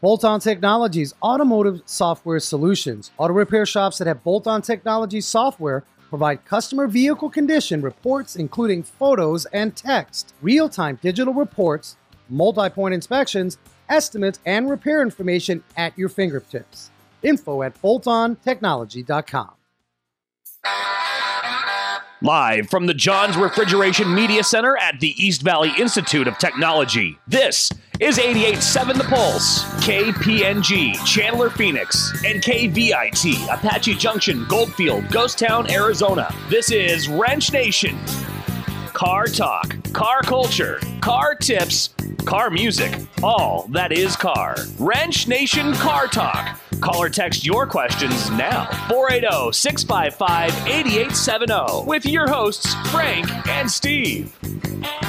Bolt On Technologies Automotive Software Solutions. Auto repair shops that have Bolt On Technologies software provide customer vehicle condition reports, including photos and text, real time digital reports, multi point inspections, estimates, and repair information at your fingertips. Info at boltontechnology.com. Live from the Johns Refrigeration Media Center at the East Valley Institute of Technology, this is 88.7 The Pulse, KPNG, Chandler, Phoenix, and KVIT, Apache Junction, Goldfield, Ghost Town, Arizona. This is Wrench Nation. Car talk, car culture, car tips, car music, all that is car. Wrench Nation Car Talk. Call or text your questions now. 480 655 8870 with your hosts, Frank and Steve.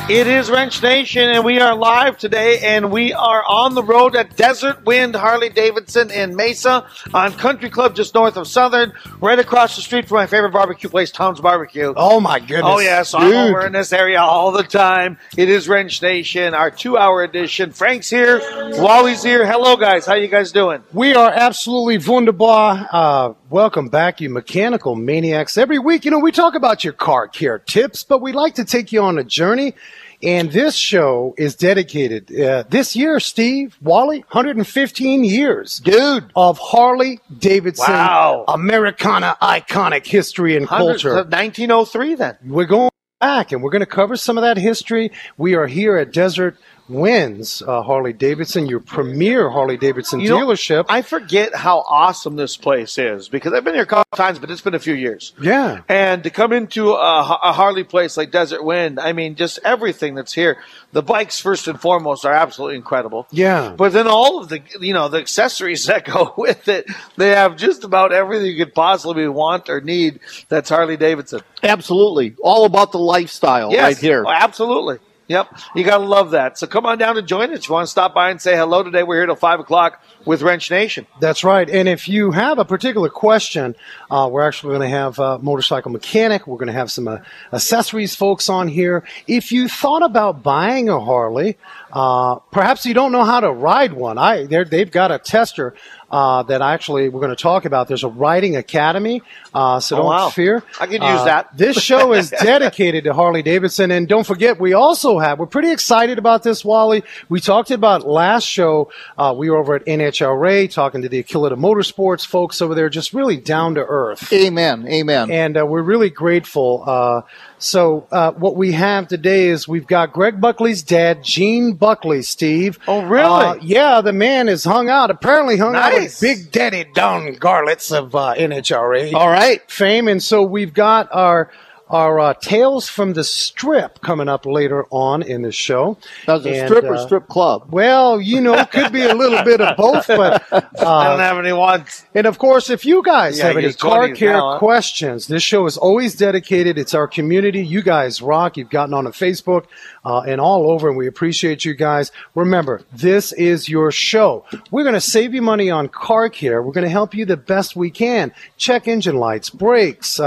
It is Wrench Nation, and we are live today, and we are on the road at Desert Wind Harley Davidson in Mesa on Country Club just north of Southern, right across the street from my favorite barbecue place, Tom's Barbecue. Oh my goodness. Oh, yes, I'm over in this area all the time. It is Wrench Nation, our two hour edition. Frank's here, Wally's here. Hello, guys. How you guys doing? We are absolutely wunderbar. Uh, welcome back, you mechanical maniacs. Every week, you know, we talk about your car care tips, but we like to take you on a journey. And this show is dedicated uh, this year, Steve Wally, 115 years, Dude. of Harley Davidson, Wow. Americana iconic history and culture. 1903 then. We're going back and we're going to cover some of that history. We are here at Desert Winds uh, Harley Davidson, your premier Harley Davidson You know, dealership. I forget how awesome this place is because I've been here a couple times, but it's been a few years. yeah. And to come into a, a Harley place like Desert Wind, I mean, just everything that's here. The bikes, first and foremost, are absolutely incredible. Yeah. But then all of the, you know, the accessories that go with it, they have just about everything you could possibly want or need that's Harley Davidson. Absolutely. All about the lifestyle Yes. right here. Absolutely. Yep. You got to love that. So come on down and join us. If you want to stop by and say hello today, we're here till 5 o'clock with Wrench Nation. That's right. And if you have a particular question, uh, we're actually going to have a motorcycle mechanic. We're going to have some uh, accessories folks on here. If you thought about buying a Harley, uh, perhaps you don't know how to ride one. I they've got a tester uh, that actually we're going to talk about. There's a riding academy, uh, so Oh, don't wow. fear. I could use Uh, that. This show is dedicated to Harley Davidson, and don't forget, we also have. We're pretty excited about this, Wally. We talked about last show. Uh, we were over at NHRA talking to the Akilita Motorsports folks over there, just really down to earth Amen. Amen. and uh, we're really grateful. Uh, so uh, what we have today is we've got Greg Buckley's dad, Gene Buckley, Steve. Oh, really? Uh, yeah, the man is hung out. Apparently hung out with Big Daddy Don Garlits of uh, NHRA All right. Fame, and so we've got our. Our uh, tales from the strip coming up later on in the show. Does a And, strip or uh, strip club? Well, you know, it could be a little bit of both, but I uh, don't have any ones. and of course, if you guys Yeah, have any car care now, huh? questions, this show is always dedicated. It's our community. You guys rock. You've gotten on a Facebook uh, and all over, and we appreciate you guys. Remember, this is your show. We're going to save you money on car care. We're going to help you the best we can. Check engine lights, brakes.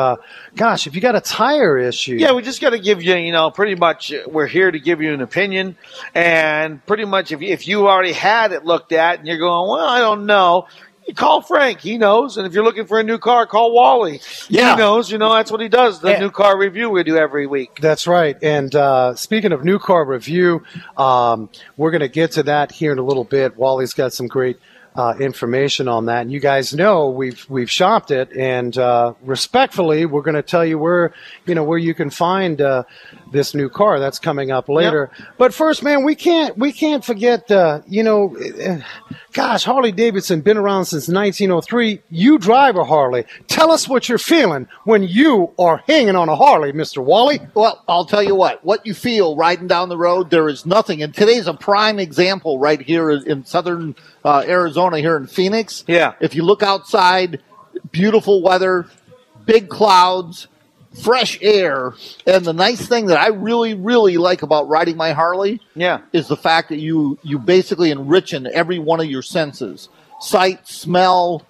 Gosh, if you got a tire issue, Yeah, we just got to give you, you know, pretty much uh, we're here to give you an opinion. And pretty much if, you- if you already had it looked at and you're going, well, I don't know, you call Frank. He knows. And if you're looking for a new car, call Wally. Yeah. He knows. You know, that's what he does. The Yeah. new car review we do every week. That's right. And uh, speaking of new car review, um, we're going to get to that here in a little bit. Wally's got some great uh, information on that, and you guys know we've we've shopped it, and uh, respectfully, we're going to tell you where you know where you can find uh, this new car. That's coming up later. But first, man, we can't we can't forget. Uh, you know, uh, gosh, Harley Davidson been around since 1903. You drive a Harley. Tell us what you're feeling when you are hanging on a Harley, Mister Wally. Well, I'll tell you what. What you feel riding down the road, there is nothing. And today's a prime example right here in southern uh, Arizona, here in Phoenix. Yeah. If you look outside, beautiful weather, big clouds, fresh air, and the nice thing that I really, really like about riding my Harley Yeah. is the fact that you you basically enrich in every one of your senses: sight, smell,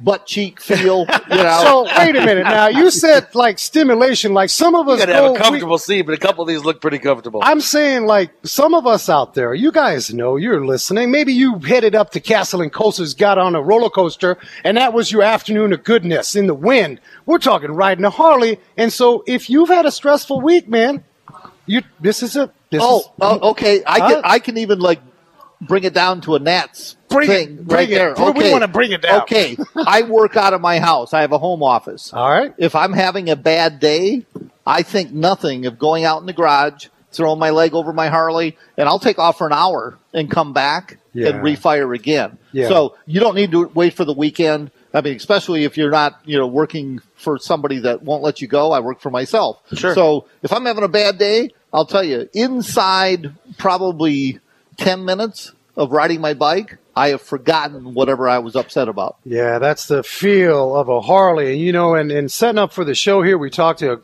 butt cheek feel. You know, So wait a minute now. You said like stimulation. Like some of You us got to go. have a we- comfortable seat, but a couple of these look pretty comfortable. I'm saying like some of us out there. You guys know you're listening. Maybe you headed up to Castle and Coasters, got on a roller coaster, and that was your afternoon of goodness in the wind. We're talking riding a Harley. And so if you've had a stressful week, man, you this is a this oh, is, oh, okay. I Huh? can I can even like bring it down to a Nats Bring it, thing bring right it. there. We wanna bring it down. Okay, I work out of my house. I have a home office. all right. If I'm having a bad day, I think nothing of going out in the garage, throwing my leg over my Harley, and I'll take off for an hour and come back Yeah. and refire again. Yeah. So you don't need to wait for the weekend. I mean, especially if you're not, you know, working for somebody that won't let you go. I work for myself. Sure. So if I'm having a bad day, I'll tell you, inside probably 10 minutes of riding my bike, I have forgotten whatever I was upset about. Yeah, that's the feel of a Harley. And, you know, and, setting up for the show here, we talked to a,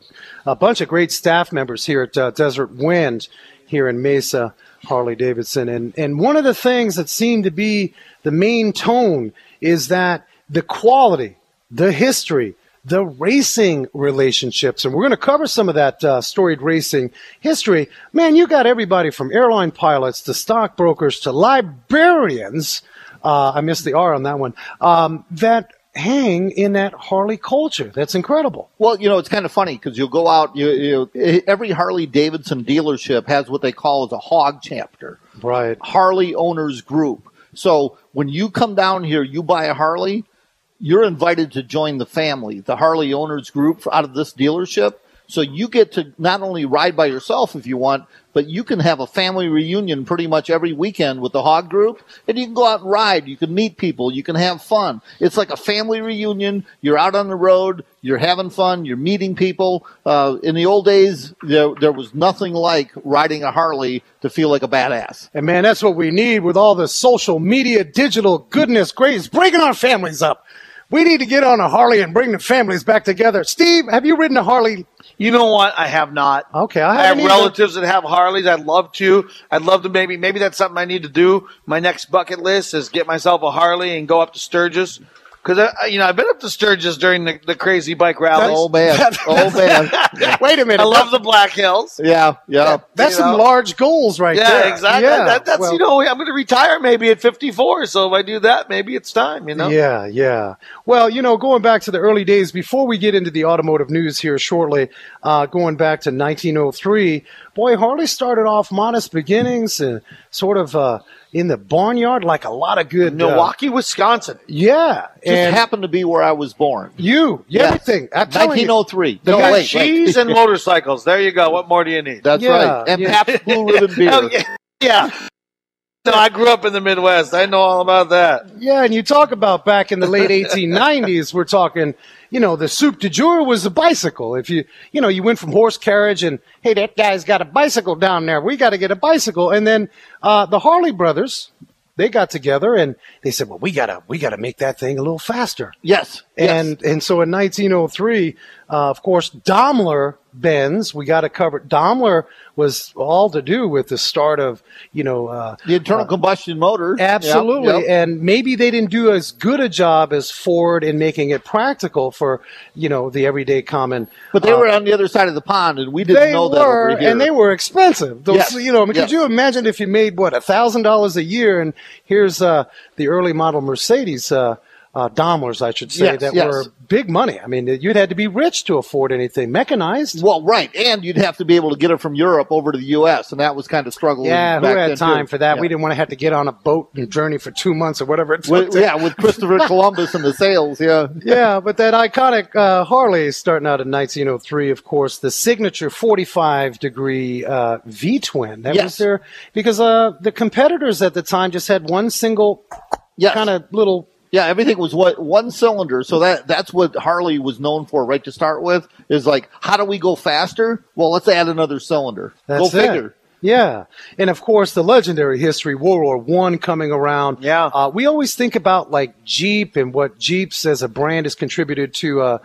a bunch of great staff members here at uh, Desert Wind here in Mesa, Harley Davidson. And, and one of the things that seemed to be the main tone is that the quality, the history, the racing relationships, and we're going to cover some of that uh, storied racing history. Man, you got everybody from airline pilots to stockbrokers to librarians. Uh, I missed the R on that one. Um, that hang in that Harley culture. That's incredible. Well, you know, it's kind of funny because you'll go out. You, you, every Harley Davidson dealership has what they call as a hog chapter, Right. Harley Owners Group. So when you come down here, you buy a Harley, you're invited to join the family, the Harley Owners Group out of this dealership. So you get to not only ride by yourself if you want, but you can have a family reunion pretty much every weekend with the Hog Group, and you can go out and ride. You can meet people. You can have fun. It's like a family reunion. You're out on the road. You're having fun. You're meeting people. Uh, in the old days, there, there was nothing like riding a Harley to feel like a badass. And man, that's what we need with all the social media, digital goodness, great. It's breaking our families up. We need to get on a Harley and bring the families back together. Steve, have you ridden a Harley? You know what? I have not. Okay, I I have either. relatives that have Harleys. I'd love to. I'd love to maybe maybe that's something I need to do. My next bucket list is get myself a Harley and go up to Sturgis. Because you know I've been up to Sturgis during the, the crazy bike rallies. Oh man! Oh man! Wait a minute. I love the Black Hills. Yeah, yeah. That's you some know. large goals right Yeah, there. exactly. Yeah, That, that's well- you know I'm going to retire maybe at 54. So if I do that, maybe it's time. You know. Yeah, yeah. Well, you know, going back to the early days, before we get into the automotive news here shortly, uh, going back to 1903, boy, Harley started off modest beginnings and sort of uh, in the barnyard, like a lot of good. uh, Milwaukee, Wisconsin. yeah, Just and happened to be where I was born. you, Yes. everything. I'm telling you. 1903. The No, guy- wait, wait. Cheese and motorcycles. There you go. What more do you need? That's Yeah, right. And yeah. Pabst Blue Ribbon beer. Oh, yeah. yeah. No, I grew up in the Midwest. I know all about that. Yeah, and you talk about back in the late 1890s, we're talking, you know, the soup de jour was a bicycle. If you, you know, you went from horse carriage and, hey, that guy's got a bicycle down there. We got to get a bicycle. And then uh, the Harley brothers, they got together and they said, well, we got to, we got to make that thing a little faster. Yes. yes. And and so in 1903, uh, of course, Daimler Benz, we got to cover. Daimler was all to do with the start of, you know, uh, the internal combustion motor. Absolutely. Yep, yep. And maybe they didn't do as good a job as Ford in making it practical for, you know, the everyday common. But they uh, were on the other side of the pond, and we didn't know that were, over here. and they were expensive. Those, Yes. you know, I mean, Yes. could you imagine if you made what a thousand dollars a year, and here's uh, the early model Mercedes uh, Daimlers, I should say, Yes, that yes. were big money. I mean, you'd had to be rich to afford anything mechanized. Well, right, and you'd have to be able to get it from Europe over to the U.S., and that was kind of struggling. Yeah, who had time too. for that? Yeah. We didn't want to have to get on a boat and journey for two months or whatever it took. With, to- yeah, with Christopher Columbus and the sails. Yeah, yeah, but that iconic uh, Harley starting out in 1903, of course, the signature 45 degree uh, V twin. That was Yes. there because uh, the competitors at the time just had one single kind of little. Yeah, everything was what one cylinder. So that that's what Harley was known for, right to start with. Is like, how do we go faster? Well, let's add another cylinder. That's go it. figure. Yeah, and of course the legendary history World War One coming around. Yeah. uh, we always think about like Jeep and what Jeeps as a brand has contributed to uh,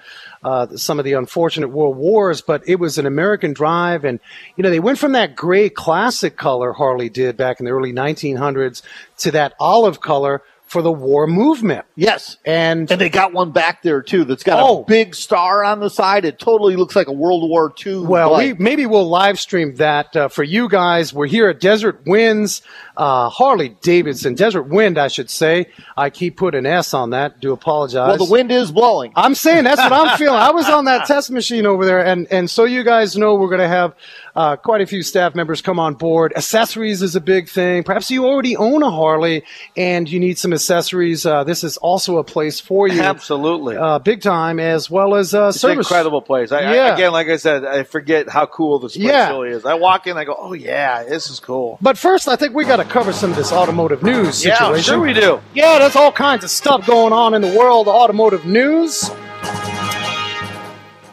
uh, some of the unfortunate world wars, but it was an American drive, and you know they went from that gray classic color Harley did back in the early 1900s to that olive color for the war movement. Yes. And And they got one back there too that's got Oh. a big star on the side. It totally looks like a World War II. Well, we maybe we'll live stream that uh, for you guys. We're here at Desert Winds, uh, Harley Davidson, Desert Wind, I should say. I keep putting S on that. Do apologize. well, the wind is blowing. I'm saying that's what I'm feeling. I was on that test machine over there, and and so you guys know we're going to have uh, quite a few staff members come on board. Accessories is a big thing. Perhaps you already own a Harley and you need some accessories. Uh, this is also a place for you, Absolutely. uh, big time, as well as uh, It's an service. incredible place. I, I- Yeah. again, like I said, I forget how cool this place Yeah. really is. I walk in, I go, "Oh yeah, this is cool." But first, I think we got to cover some of this automotive news situation. Yeah, sure we do. Yeah, there's all kinds of stuff going on in the world of automotive news.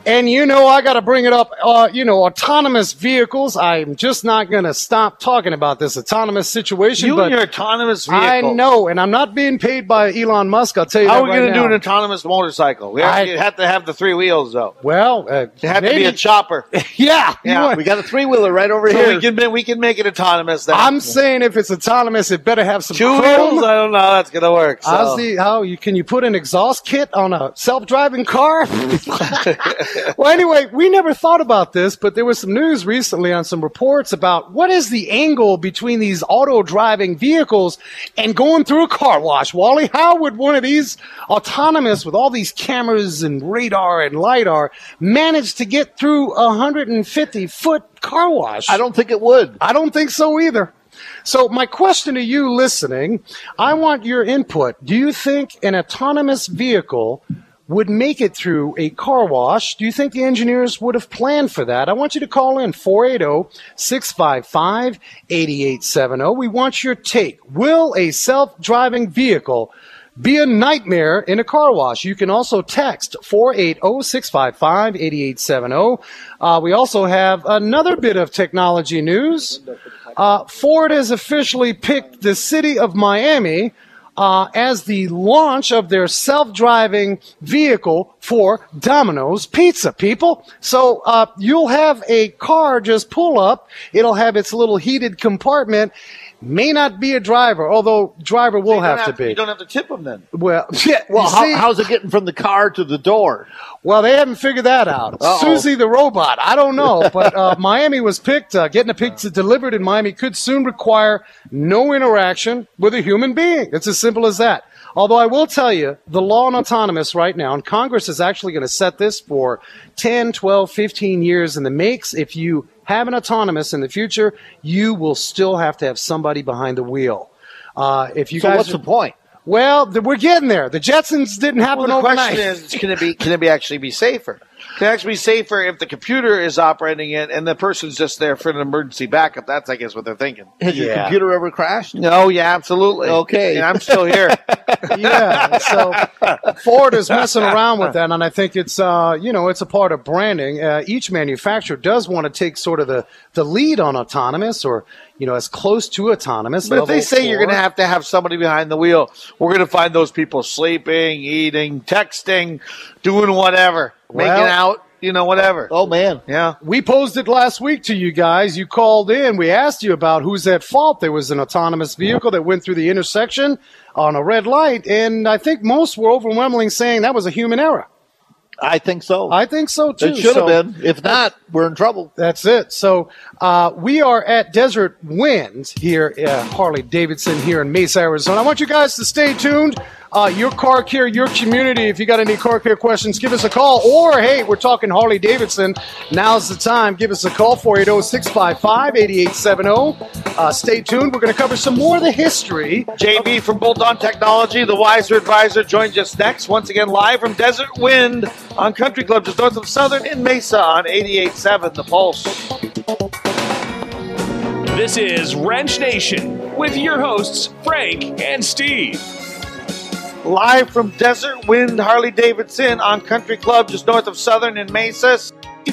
And you know, I got to bring it up. Uh, you know, autonomous vehicles. I'm just not going to stop talking about this autonomous situation. You but and your autonomous vehicle. I know, and I'm not being paid by Elon Musk. I'll tell you How are we right going to do an autonomous motorcycle? We have, I- you have to have the three wheels, though. Well, uh, It have to maybe, be a chopper. yeah, Yeah, we got a three wheeler right over so here. we can we can make it autonomous. Then. I'm saying if it's autonomous, it better have some two wheels. I don't know how that's going to work. So. How's the how you can you put an exhaust kit on a self-driving car? well, anyway, we never thought about this, but there was some news recently on some reports about what is the angle between these auto-driving vehicles and going through a car wash. Wally, how would one of these autonomous with all these cameras and radar and lidar manage to get through a 150 foot car wash? I don't think it would. I don't think so either. So, my question to you listening, I want your input. Do you think an autonomous vehicle would make it through a car wash? Do you think the engineers would have planned for that? I want you to call in 480 655 8870. We want your take. Will a self driving vehicle be a nightmare in a car wash. You can also text 480-655-8870. Uh, we also have another bit of technology news. Uh, Ford has officially picked the city of Miami uh, as the launch of their self-driving vehicle for Domino's Pizza, people. So uh, you'll have a car just pull up. It'll have its little heated compartment. May not be a driver, although driver will You don't have, to be. You don't have to tip them then. Well, yeah, Well, how, see- how's it getting from the car to the door? well, they haven't figured that out. Uh-oh. Susie the robot. I don't know, but uh, Miami was picked. Uh, getting a pizza delivered in Miami could soon require no interaction with a human being. It's as simple as that. Although I will tell you, the law on autonomous right now, and Congress is actually going to set this for 10, 12, 15 years in the makes. If you have an autonomous in the future, you will still have to have somebody behind the wheel. Uh, if you So guys what's are- the point? well, th- we're getting there. The Jetsons didn't happen Well, the overnight. question is, can it be? Can it be actually be safer? Can it actually be safer if the computer is operating it and the person's just there for an emergency backup? That's, I guess, what they're thinking. Has your computer ever crashed? No, yeah, absolutely. Okay. and I'm still here. yeah. So Ford is messing around with that, and I think it's uh, you know it's a part of branding. Uh, each manufacturer does want to take sort of the the lead on autonomous, or you know as close to autonomous. But if they say you're going to have to have somebody behind the wheel, we're going to find those people sleeping, eating, texting, doing whatever, making out, you know, whatever. Oh man. Yeah. We posed it last week to you guys. You called in. We asked you about who's at fault. There was an autonomous vehicle that went through the intersection on a red light, and I think most were overwhelmingly saying that was a human error. I think so. I think so too. it should have So- been. If not, we're in trouble. That's it. So uh, we are at Desert Wind here at Harley Davidson here in Mesa, Arizona. I want you guys to stay tuned. Uh, your car care, your community. If you got any car care questions, give us a call. Or, hey, we're talking Harley Davidson. Now's the time. Give us a call, 480 655 8870. Uh, Stay tuned. We're going to cover some more of the history. JB from Bolt On Technology, the Wiser Advisor, joins us next, once again live from Desert Wind on Country Club, just north of Southern in Mesa on 88.7 The Pulse. This is Wrench Nation with your hosts, Frank and Steve. Live from Desert Wind Harley Davidson on Country Club, just north of Southern in Mesa.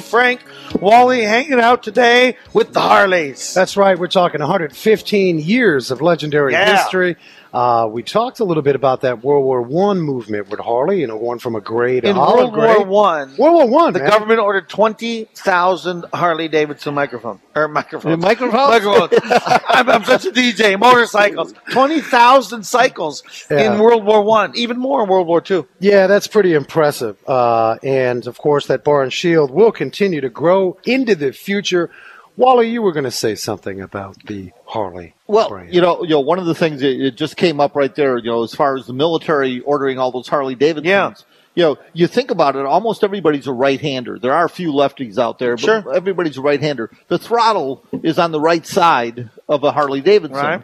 Frank, Wally hanging out today with the Harleys. That's right. We're talking 115 years of legendary Yeah. history. Uh, we talked a little bit about that World War One movement with Harley, you know, going from a gray to In olive World gray. War One, World War One, the man. government ordered twenty thousand Harley Davidson microphones or microphones. microphones? Microphones. I'm, I'm such a DJ. Motorcycles. Twenty thousand cycles Yeah. in World War One. Even more in World War Two. Yeah, that's pretty impressive. Uh, and of course, that bar and shield will continue to grow into the future. Wally, you were going to say something about the Harley. Well, you know, you know, one of the things that it just came up right there, you know, as far as the military ordering all those Harley Davidsons. Yeah. You know, you think about it, almost everybody's a right-hander. There are a few lefties out there, but Sure. everybody's a right-hander. The throttle is on the right side of a Harley Davidson. Right.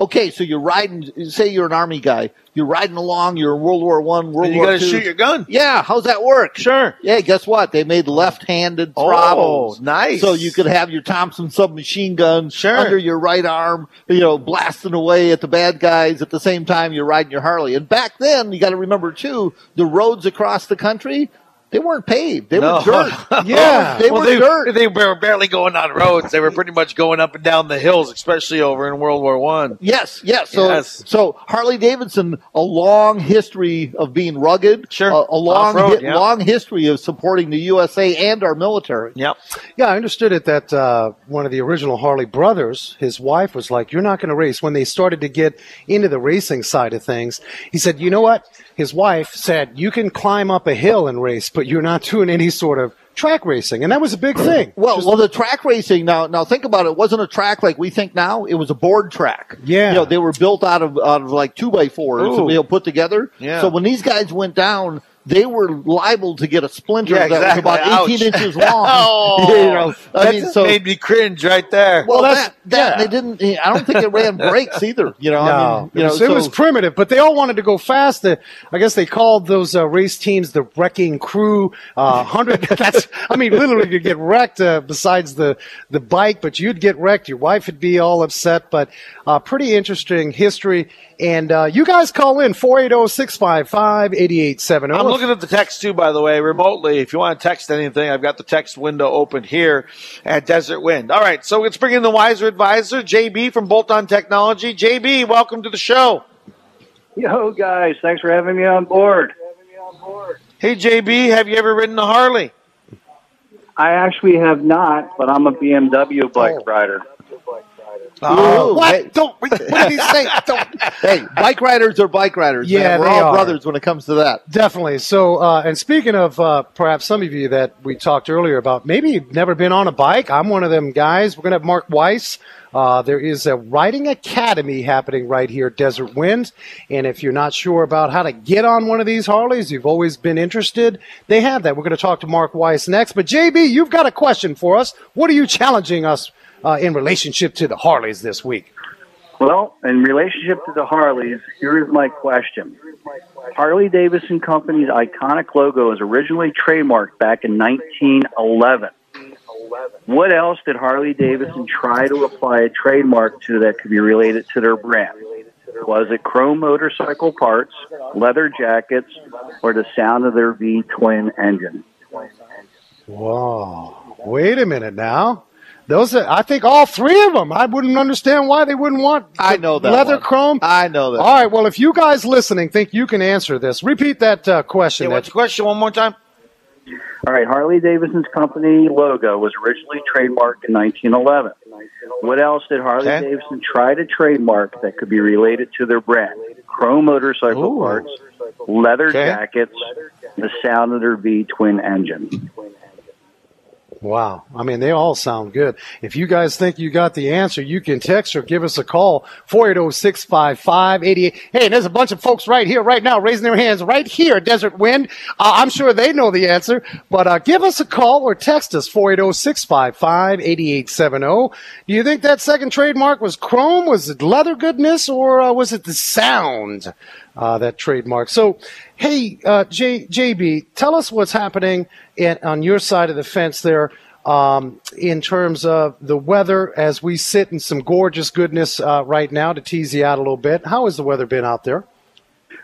Okay, so you're riding. Say you're an army guy. You're riding along. You're in World War One, World you War got to shoot your gun. yeah, how's that work? Sure. Yeah, guess what? They made left-handed Oh, throttles. nice. So you could have your Thompson submachine gun Sure. under your right arm, you know, blasting away at the bad guys at the same time you're riding your Harley. And back then, you got to remember too, the roads across the country, they weren't paved. They No. were dirt. Yeah. they well, were they, dirt. they were barely going on roads. They were pretty much going up and down the hills, especially over in World War One. Yes, yes. So, Yes. so Harley Davidson, a long history of being rugged, Sure. a, a long, hi- yeah. long history of supporting the USA and our military. Yep. Yeah, I understood it that uh, one of the original Harley brothers, his wife was like, You're not going to race. When they started to get into the racing side of things, he said, You know what? His wife said, You can climb up a hill and race, but you're not doing any sort of track racing. And that was a big thing. Well, well, the track racing now. Now think about it. It wasn't a track like we think now. It was a board track. Yeah. you know they were built out of out of like two by fours, you know, put together. Yeah. So when these guys went down, they were liable to get a splinter Yeah, that exactly. was about Ouch. eighteen inches long. Oh, you know, I that mean, so made me cringe right there. well, that's- that, that yeah. they didn't. I don't think it ran brakes either. You know, I mean, you it, know, was, it was primitive, but they all wanted to go fast. The, I guess they called those uh, race teams the Wrecking Crew. Uh, Hundred. that's. I mean, literally, you get wrecked. Uh, besides the the bike, but you'd get wrecked. Your wife would be all upset. But uh, pretty interesting history. And uh, you guys call in 480-655-8870. I'm looking at the text too, by the way, remotely. If you want to text anything, I've got the text window open here at Desert Wind. All right, so let's bring in the wiser advisor, JB from Bolt On Technology. JB, welcome to the show. Yo, guys, thanks for having me on board. Hey, JB, have you ever ridden a Harley? I actually have not, but I'm a BMW bike Oh. rider. Ooh, what? hey, Don't. What did he say? Don't. hey, bike riders are bike riders. Yeah, man. we're they all are. brothers when it comes to that. Definitely. So, uh, and speaking of uh, perhaps some of you that we talked earlier about, maybe you've never been on a bike. I'm one of them guys. We're going to have Mark Weiss. Uh, there is a riding academy happening right here at Desert Wind. And if you're not sure about how to get on one of these Harleys, you've always been interested, they have that. We're going to talk to Mark Weiss next. But, JB, you've got a question for us. What are you challenging us uh, in relationship to the Harleys this week? Well, in relationship to the Harleys, here is my question. Harley Davidson Company's iconic logo was originally trademarked back in 1911. What else did Harley Davidson try to apply a trademark to that could be related to their brand? Was it chrome motorcycle parts, leather jackets, or the sound of their V twin engine? Whoa. Wait a minute now. Those are, I think all three of them. I wouldn't understand why they wouldn't want I know that leather one. chrome. I know that. All right. Well, if you guys listening think you can answer this, repeat that uh, question. Yeah, what's the question one more time? All right, Harley Davidson's company logo was originally trademarked in 1911. What else did Harley Okay. Davidson try to trademark that could be related to their brand? Chrome motorcycle Ooh. parts, leather Okay. jackets, the sound of their V twin engine. Wow. I mean, they all sound good. If you guys think you got the answer, you can text or give us a call, 480-655-88. Hey, there's a bunch of folks right here, right now, raising their hands right here, Desert Wind. Uh, I'm sure they know the answer, but uh, give us a call or text us, 480-655-8870. Do you think that second trademark was chrome? Was it leather goodness? Or uh, was it the sound? Uh, that trademark. So, hey, uh, J, JB, tell us what's happening in, on your side of the fence there um, in terms of the weather as we sit in some gorgeous goodness uh, right now to tease you out a little bit. How has the weather been out there?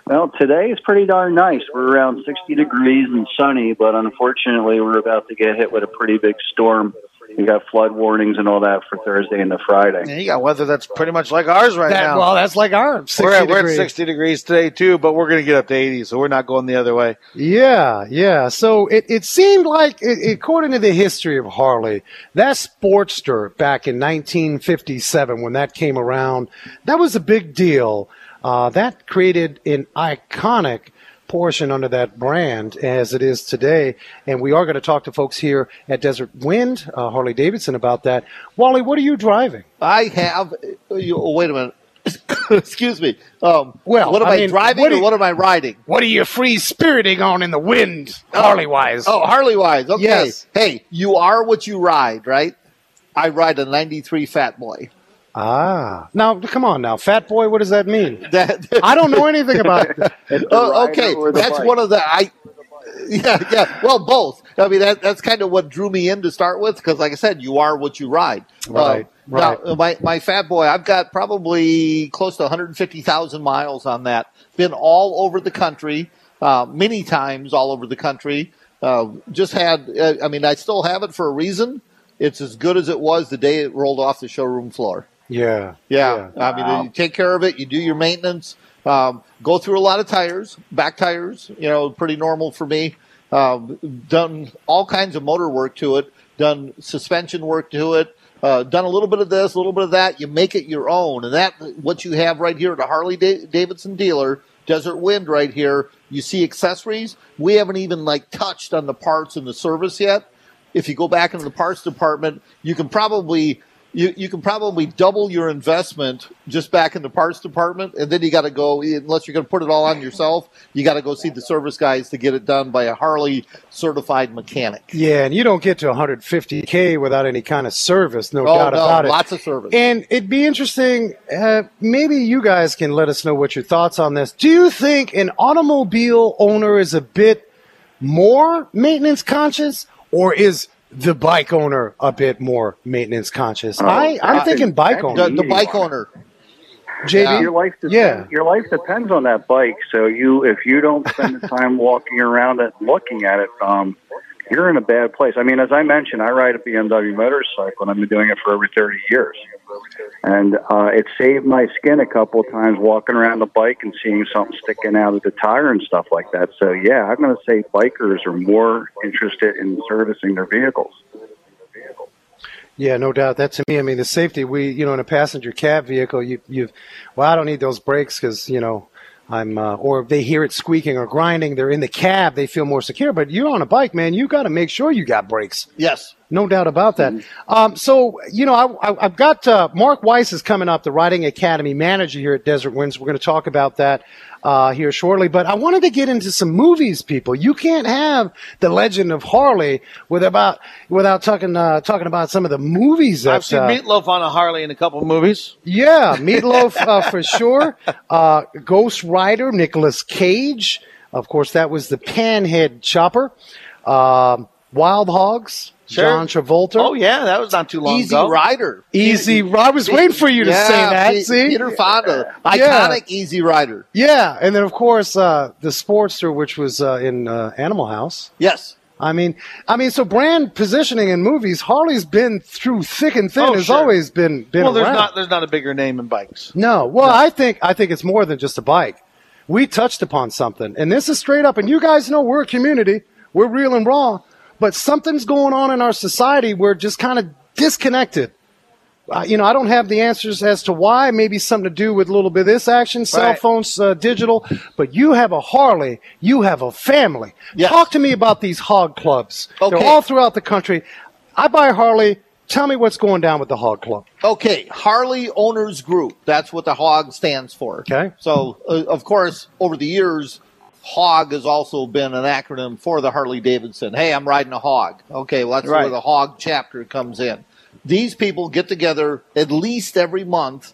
Well, today is pretty darn nice. We're around 60 degrees and sunny, but unfortunately, we're about to get hit with a pretty big storm You got flood warnings and all that for Thursday and the Friday. And you got weather that's pretty much like ours right That, now. well, that's like ours. 60 we're at, we're at 60 degrees today too, but we're going to get up to 80, so we're not going the other way. Yeah, yeah. So it, it seemed like, it, according to the history of Harley, that Sportster back in 1957, when that came around, that was a big deal. Uh, that created an iconic portion under that brand as it is today. And we are going to talk to folks here at Desert Wind, uh, Harley Davidson, about that. Wally, what are you driving? I have. You, oh, wait a minute. Excuse me. Um, Well, what am I I, mean, driving what do or what am I riding? What are you free spiriting on in the wind, Harley wise? Oh, Harley wise. Okay. Yes. Hey, you are what you ride, right? I ride a '93 Fat Boy. Ah. Now, come on now. Fat boy, what does that mean? That, I don't know anything about it. Oh, okay, that's bike? one of the I. Yeah, yeah. Well, both. I mean, that, that's kind of what drew me in to start with, because, like I said, you are what you ride. Right, Uh, right. Now, my my fat boy, I've got probably close to 150,000 miles on that. Been all over the country, uh, many times all over the country. Uh, just had. Uh, I mean, I still have it for a reason. It's as good as it was the day it rolled off the showroom floor. Yeah. Yeah, I mean, Wow. you take care of it. You do your maintenance. Um, go through a lot of tires, back tires. You know, pretty normal for me. Um, done all kinds of motor work to it. Done suspension work to it. Uh, done a little bit of this, a little bit of that. You make it your own, and that what you have right here at the Harley Davidson dealer, Desert Wind, right here. You see accessories. We haven't even like touched on the parts and the service yet if you go back into the parts department, you can probably you, you can probably double your investment just back in the parts department, and then you got to go unless you're going to put it all on yourself. You got to go see the service guys to get it done by a Harley certified mechanic. Yeah, and you don't get to 150K without any kind of service, no Oh doubt no, about it. lots of service. And it'd be interesting. Uh, maybe you guys can let us know what your thoughts on this. Do you think an automobile owner is a bit more maintenance conscious, or is the bike owner a bit more maintenance conscious? I, I'm thinking bike that- owner. the, the bike owner. JB? your life depends, Yeah. your life depends on that bike. So you, if you don't spend the time walking around it, looking at it, um, you're in a bad place. I mean, as I mentioned, I ride a BMW motorcycle, and I've been doing it for over 30 years. And uh, it saved my skin a couple of times walking around the bike and seeing something sticking out of the tire and stuff like that. So yeah, I'm going to say bikers are more interested in servicing their vehicles. Yeah, no doubt. That to me, I mean, the safety. We, you know, in a passenger cab vehicle, you, you've, well, I don't need those brakes because you know, I'm, uh, or if they hear it squeaking or grinding, they're in the cab, they feel more secure. But you're on a bike, man. You got to make sure you got brakes. Yes. No doubt about that. Um, so, you know, I, I, I've got uh, Mark Weiss is coming up, the Riding Academy manager here at Desert Winds. We're going to talk about that uh, here shortly. But I wanted to get into some movies, people. You can't have the Legend of Harley with about without talking uh, talking about some of the movies that I've seen uh, Meatloaf on a Harley in a couple of movies. yeah, Meatloaf uh, for sure. Uh, Ghost Rider, Nicolas Cage. Of course, that was the Panhead Chopper. Um Wild Hogs, Sure. John Travolta. Oh yeah, that was not too long Easy ago. rider. Easy. I was waiting for you to yeah, say that. Pe- See, Peter Fonda, Yeah. iconic Easy Rider. yeah, and then of course uh, the Sportster, which was uh, in uh, Animal House. Yes. I mean, I mean, so brand positioning in movies, Harley's been through thick and thin. Oh, has sure. always been been Well, there's around. not there's not a bigger name in bikes. No. Well, I think I think it's more than just a bike. We touched upon something, and this is straight up. And you guys know we're a community. We're real and raw. But something's going on in our society. We're just kind of disconnected. Uh, you know, I don't have the answers as to why. Maybe something to do with a little bit of this action, cell Right. phones, uh, digital. But you have a Harley. You have a family. Yes. Talk to me about these hog clubs. Okay. They're all throughout the country. I buy a Harley. Tell me what's going down with the hog club. Okay, Harley Owners Group. That's what the HOG stands for. Okay. So, uh, of course, over the years, HOG has also been an acronym for the Harley Davidson. Hey, I'm riding a HOG. Okay, well, that's Right. where the HOG chapter comes in. These people get together at least every month,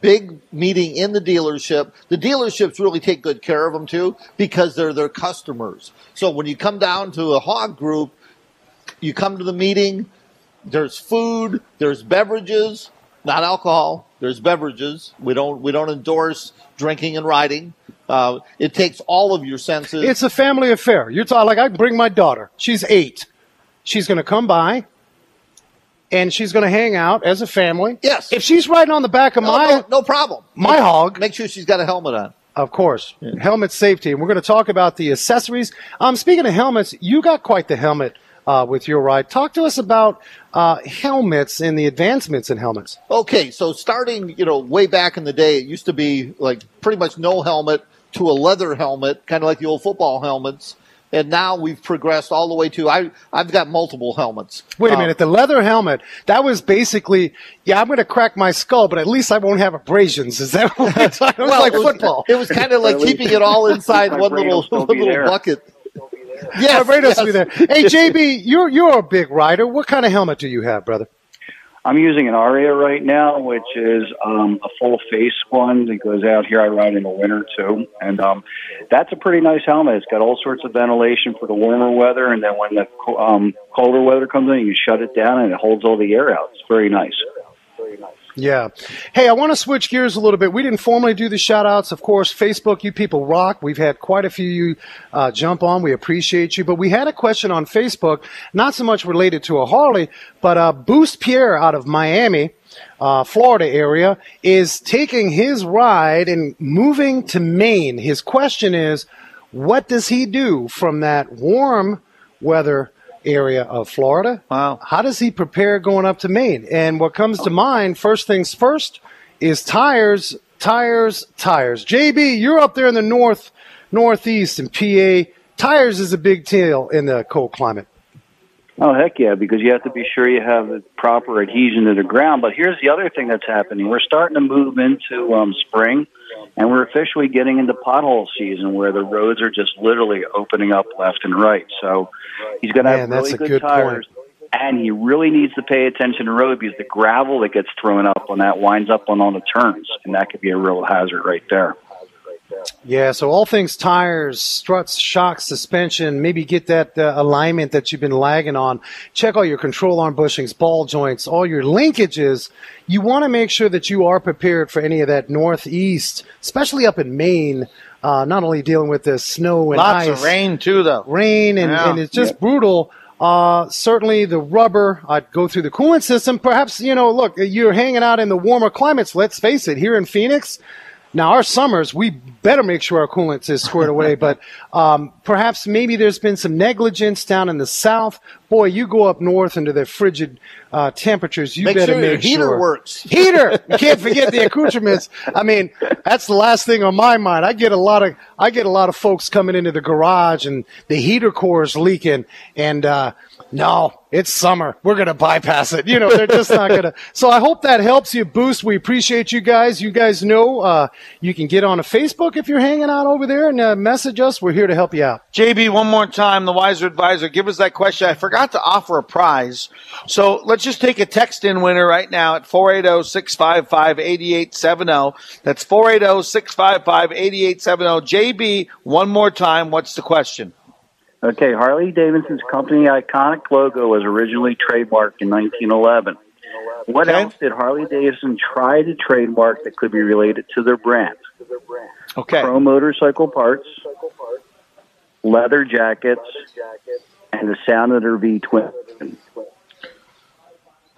big meeting in the dealership. The dealerships really take good care of them too because they're their customers. So when you come down to a HOG group, you come to the meeting, there's food, there's beverages, not alcohol. There's beverages. We don't we don't endorse drinking and riding. Uh, it takes all of your senses. It's a family affair. You're talking like I bring my daughter. She's eight. She's going to come by. and she's going to hang out as a family. Yes. If she's riding on the back of No, my, no, no problem. my hog- Make sure she's got a helmet on. of course, helmet safety, and we're going to talk about the accessories. Um, speaking of helmets, you got quite the helmet uh, with your ride. Talk to us about uh, helmets and the advancements in helmets. Okay, so starting, you know, way back in the day, it used to be like pretty much no helmet to a leather helmet, kind of like the old football helmets. And now we've progressed all the way to I. I've got multiple helmets. Wait a Um, minute, the leather helmet, that was basically, yeah, I'm going to crack my skull, but at least I won't have abrasions. Is that what we're talking about? It was like it was, football. It was kind of like keeping it all inside one little will still be little there. bucket. Yeah, Yes, Brados yes. will be there. Hey, JB, you're you're a big rider. What kind of helmet do you have, brother? I'm using an Aria right now, which is um, a full face one that goes out here. I ride in the winter too, and um, that's a pretty nice helmet. It's got all sorts of ventilation for the warmer weather, and then when the co- um, colder weather comes in, you shut it down and it holds all the air out. It's very nice. very nice. Yeah. Hey, I want to switch gears a little bit. We didn't formally do the shout outs. Of course, Facebook, you people rock. We've had quite a few you uh, jump on. We appreciate you. But we had a question on Facebook, not so much related to a Harley, but uh, Boost Pierre out of Miami, uh, Florida area, is taking his ride and moving to Maine. His question is, what does he do from that warm weather area of Florida? Wow. How does he prepare going up to Maine? And what comes to mind, first things first, is tires, tires, tires. JB, you're up there in the north, northeast in PA. Tires is a big deal in the cold climate. Oh heck yeah! Because you have to be sure you have the proper adhesion to the ground. But here's the other thing that's happening: we're starting to move into um, spring, and we're officially getting into pothole season, where the roads are just literally opening up left and right. So he's going to have really good, good tires, and he really needs to pay attention to road because the gravel that gets thrown up on that winds up on all the turns, and that could be a real hazard right there. Yeah, so all things tires, struts, shocks, suspension, maybe get that uh, alignment that you've been lagging on. Check all your control arm bushings, ball joints, all your linkages. You want to make sure that you are prepared for any of that northeast, especially up in Maine. Uh, not only dealing with the snow and Lots ice, of rain too, though. rain, and, Yeah. and it's just brutal. Uh, certainly the rubber, I'd go through the coolant system. Perhaps, you know, look, you're hanging out in the warmer climates. Let's face it, here in Phoenix, now our summers, we better make sure our coolant is squared away, but, um, perhaps maybe there's been some negligence down in the south. Boy, you go up north into the frigid, uh, temperatures. You Make better sure your make heater sure. works. Heater. You can't forget the accoutrements. I mean, that's the last thing on my mind. I get a lot of I get a lot of folks coming into the garage and the heater core is leaking and uh no, it's summer. We're going to bypass it. You know, they're just not going to. So I hope that helps you boost. We appreciate you guys. You guys know uh, you can get on a Facebook if you're hanging out over there and uh, message us. We're here to help you out. JB, one more time, the wiser advisor, give us that question. I forgot to offer a prize. So let's just take a text in winner right now at 480 655 8870. That's 480 655 8870. JB, one more time, what's the question? Okay, Harley Davidson's company iconic logo was originally trademarked in 1911. What Okay. else did Harley Davidson try to trademark that could be related to their brand? Okay. Pro motorcycle parts, leather jackets, and the sound of their V twin.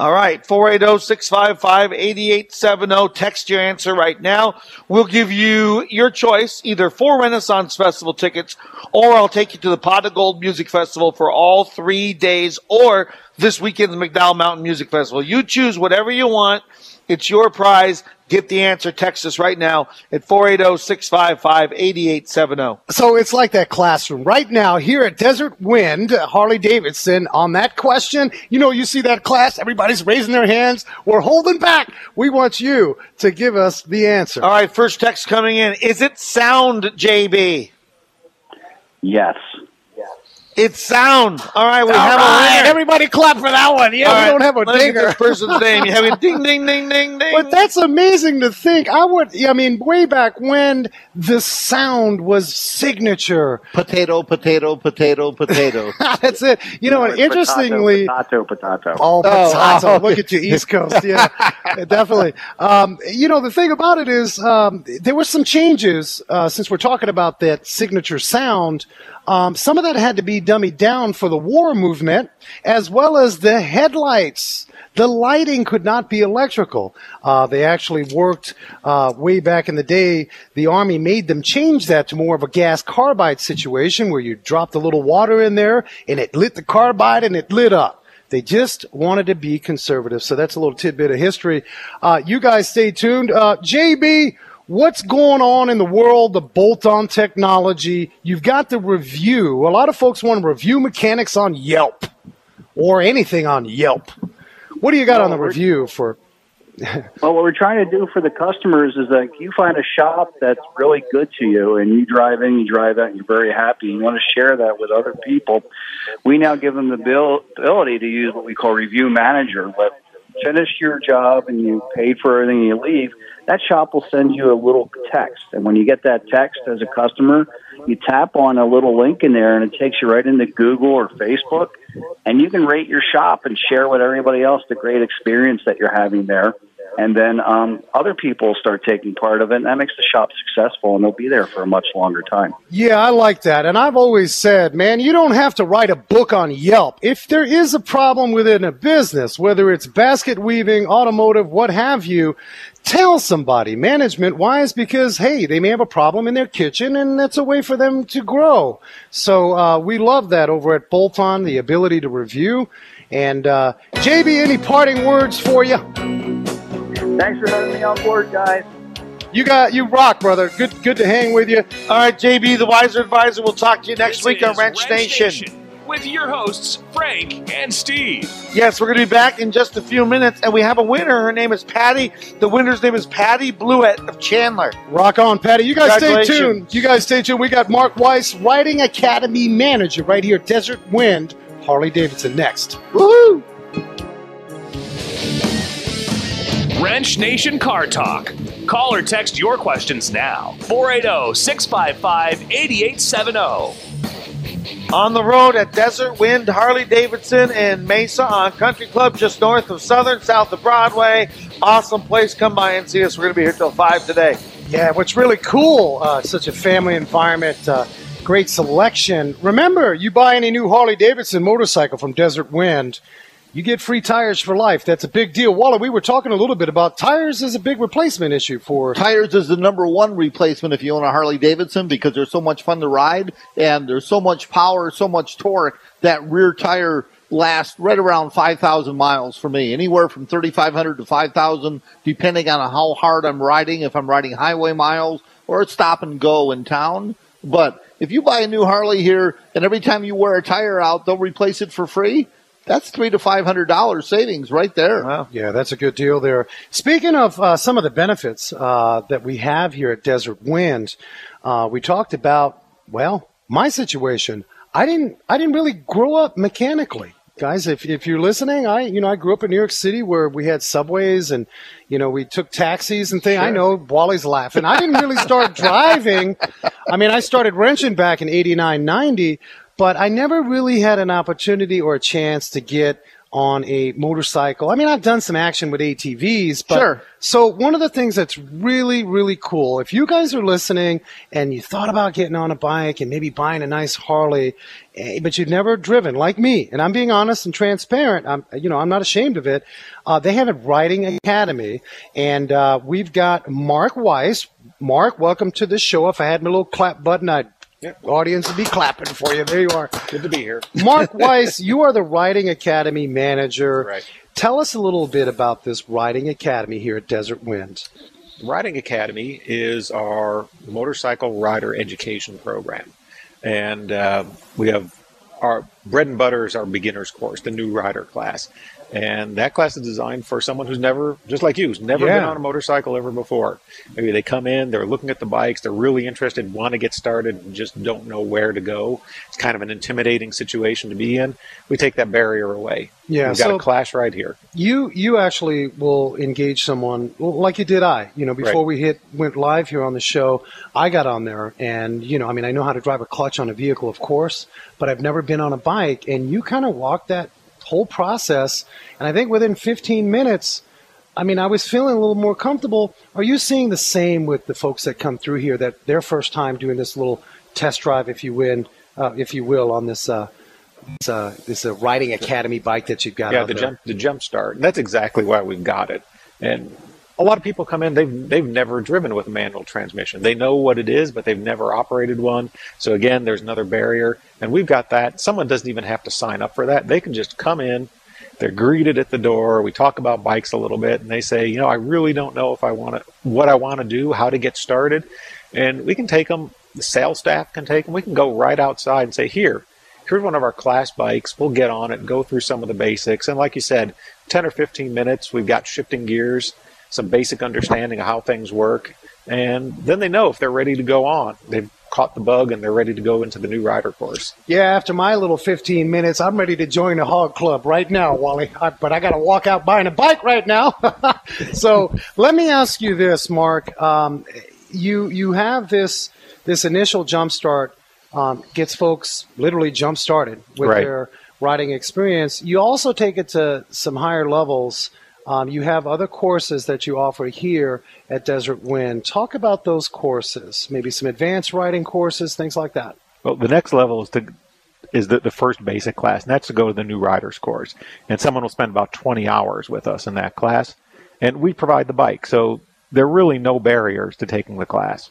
All right, 480 655 8870. Text your answer right now. We'll give you your choice either four Renaissance Festival tickets or I'll take you to the Pot of Gold Music Festival for all three days or this weekend's McDowell Mountain Music Festival. You choose whatever you want. It's your prize. Get the answer. Text us right now at 480 655 8870. So it's like that classroom right now here at Desert Wind, Harley Davidson on that question. You know, you see that class, everybody's raising their hands. We're holding back. We want you to give us the answer. All right, first text coming in. Is it sound, JB? Yes. It's sound. All right, we All have right, a winner. everybody clap for that one. Yeah, All we right, don't have a let dinger. this person's name. You have a ding, ding, ding, ding, ding. But that's amazing to think. I would, I mean, way back when the sound was signature. Potato, potato, potato, potato. That's it. You know, and interestingly, potato, potato. Oh, potato. oh. Look at you, East Coast. Yeah, definitely. Um, you know, the thing about it is um, there were some changes uh, since we're talking about that signature sound. Um, some of that had to be dummied down for the war movement, as well as the headlights. the lighting could not be electrical. Uh, they actually worked uh, way back in the day. The Army made them change that to more of a gas carbide situation where you dropped a little water in there and it lit the carbide and it lit up. They just wanted to be conservative. So that's a little tidbit of history. Uh, you guys stay tuned. Uh, JB, what's going on in the world the bolt on technology? You've got the review. A lot of folks want to review mechanics on Yelp or anything on Yelp. What do you got on the review for? Well, what we're trying to do for the customers is that you find a shop that's really good to you, and you drive in, you drive out, and you're very happy. And you want to share that with other people. We now give them the ability to use what we call Review Manager. But finish your job and you paid for everything, and you leave. That shop will send you a little text, and when you get that text as a customer, you tap on a little link in there, and it takes you right into Google or Facebook, and you can rate your shop and share with everybody else the great experience that you're having there and then um, other people start taking part of it, and that makes the shop successful, and they'll be there for a much longer time. Yeah, I like that. And I've always said, man, you don't have to write a book on Yelp. If there is a problem within a business, whether it's basket weaving, automotive, what have you, tell somebody. Management wise because hey they may have a problem in their kitchen and that's a way for them to grow. So uh, we love that over at bolton the ability to review. And uh, jb any parting words for you Thanks for having me on board, guys. you got you rock brother. Good good to hang with you. All right, JB, the Wiser Advisor. We'll talk to you next This week on Ranch Wrench Nation. With your hosts Frank and Steve. Yes, we're going to be back in just a few minutes, and we have a winner. Her name is Patty. The winner's name is Patty Blewett of Chandler. rock on patty you guys stay tuned you guys stay tuned we got mark weiss riding academy manager right here desert wind harley davidson next Woohoo! Wrench Nation Car Talk. Call or text your questions now. oh, 480 655 8870. On the road at Desert Wind Harley Davidson in Mesa on Country Club, just north of Southern, south of Broadway. Awesome place. Come by and see us. We're going to be here till 5 today. Yeah, what's really cool, uh, such a family environment, uh, great selection. Remember, you buy any new Harley Davidson motorcycle from Desert Wind, you get free tires for life. That's a big deal. Wally, we were talking a little bit about tires is a big replacement issue for. Tires is the number one replacement if you own a Harley Davidson because they're so much fun to ride and there's so much power, so much torque that rear tire lasts right around 5,000 miles for me. Anywhere from 3,500 to 5,000 depending on how hard I'm riding, if I'm riding highway miles or stop and go in town. But if you buy a new Harley here and every time you wear a tire out, they'll replace it for free. That's three to five hundred dollars savings right there. Wow. Yeah, that's a good deal there. Speaking of uh, some of the benefits uh, that we have here at Desert Wind, uh, we talked about well, my situation. I didn't. I didn't really grow up mechanically, guys. If if you're listening, I you know I grew up in New York City where we had subways and you know we took taxis and things. I know Wally's laughing. I didn't really start driving. I mean, I started wrenching back in '89, '90, but I never really had an opportunity or a chance to get on a motorcycle. I mean, I've done some action with ATVs, but Sure. so one of the things that's really, really cool, if you guys are listening and you thought about getting on a bike and maybe buying a nice Harley, eh, but you've never driven like me, and I'm being honest and transparent, I'm, you know, I'm not ashamed of it. Uh, they have a riding academy and, uh, we've got Mark Weiss. Mark, welcome to the show. If I had my little clap button, I'd audience will be clapping for you. There you are. Good to be here. Mark Weiss, you are the Riding Academy manager. Right. Tell us a little bit about this Riding Academy here at Desert Wind. Riding Academy is our motorcycle rider education program, and uh, we have our bread and butter is our beginners course, the new rider class, and that class is designed for someone who's never, just like you, who's never been on a motorcycle ever before. Maybe they come in, they're looking at the bikes, they're really interested, want to get started, and just don't know where to go. It's kind of an intimidating situation to be in. We take that barrier away. Yeah, we've got so- a class right here. You you actually will engage someone like you did I. You know, before Right. we hit went live here on the show, I got on there and you know, I mean, I know how to drive a clutch on a vehicle, of course, but I've never been on a bike. And you kind of walked that whole process, and I think within 15 minutes. I mean, I was feeling a little more comfortable. Are you seeing the same with the folks that come through here that their first time doing this little test drive, if you win, uh, if you will, on this uh, it's a, it's a riding academy bike that you've got yeah, the there. jump the jump start. And that's exactly why we've got it. And a lot of people come in they've they've never driven with a manual transmission. They know what it is, but they've never operated one. So again, there's another barrier, and we've got that. Someone doesn't even have to sign up for that. They can just come in. They're greeted at the door. We talk about bikes a little bit, and they say, you know, I really don't know if I want to, what I want to do, how to get started, and we can take them. The sales staff can take them. We can go right outside and say, here, here's one of our class bikes. We'll get on it, go through some of the basics. And like you said, 10 or 15 minutes, we've got shifting gears, some basic understanding of how things work. And then they know if they're ready to go on. They've caught the bug and they're ready to go into the new rider course. Yeah, after my little 15 minutes, I'm ready to join the hog club right now, Wally. I, but I got to walk out buying a bike right now. so let me ask you this, Mark. Um, you you have this this initial jump start um, gets folks literally jump started with Right. their riding experience. You also take it to some higher levels. Um, you have other courses that you offer here at Desert Wind. Talk about those courses, maybe some advanced riding courses, things like that. Well, the next level is to is the, the first basic class, and that's to go to the new riders course. And someone will spend about 20 hours with us in that class, and we provide the bike. So there are really no barriers to taking the class.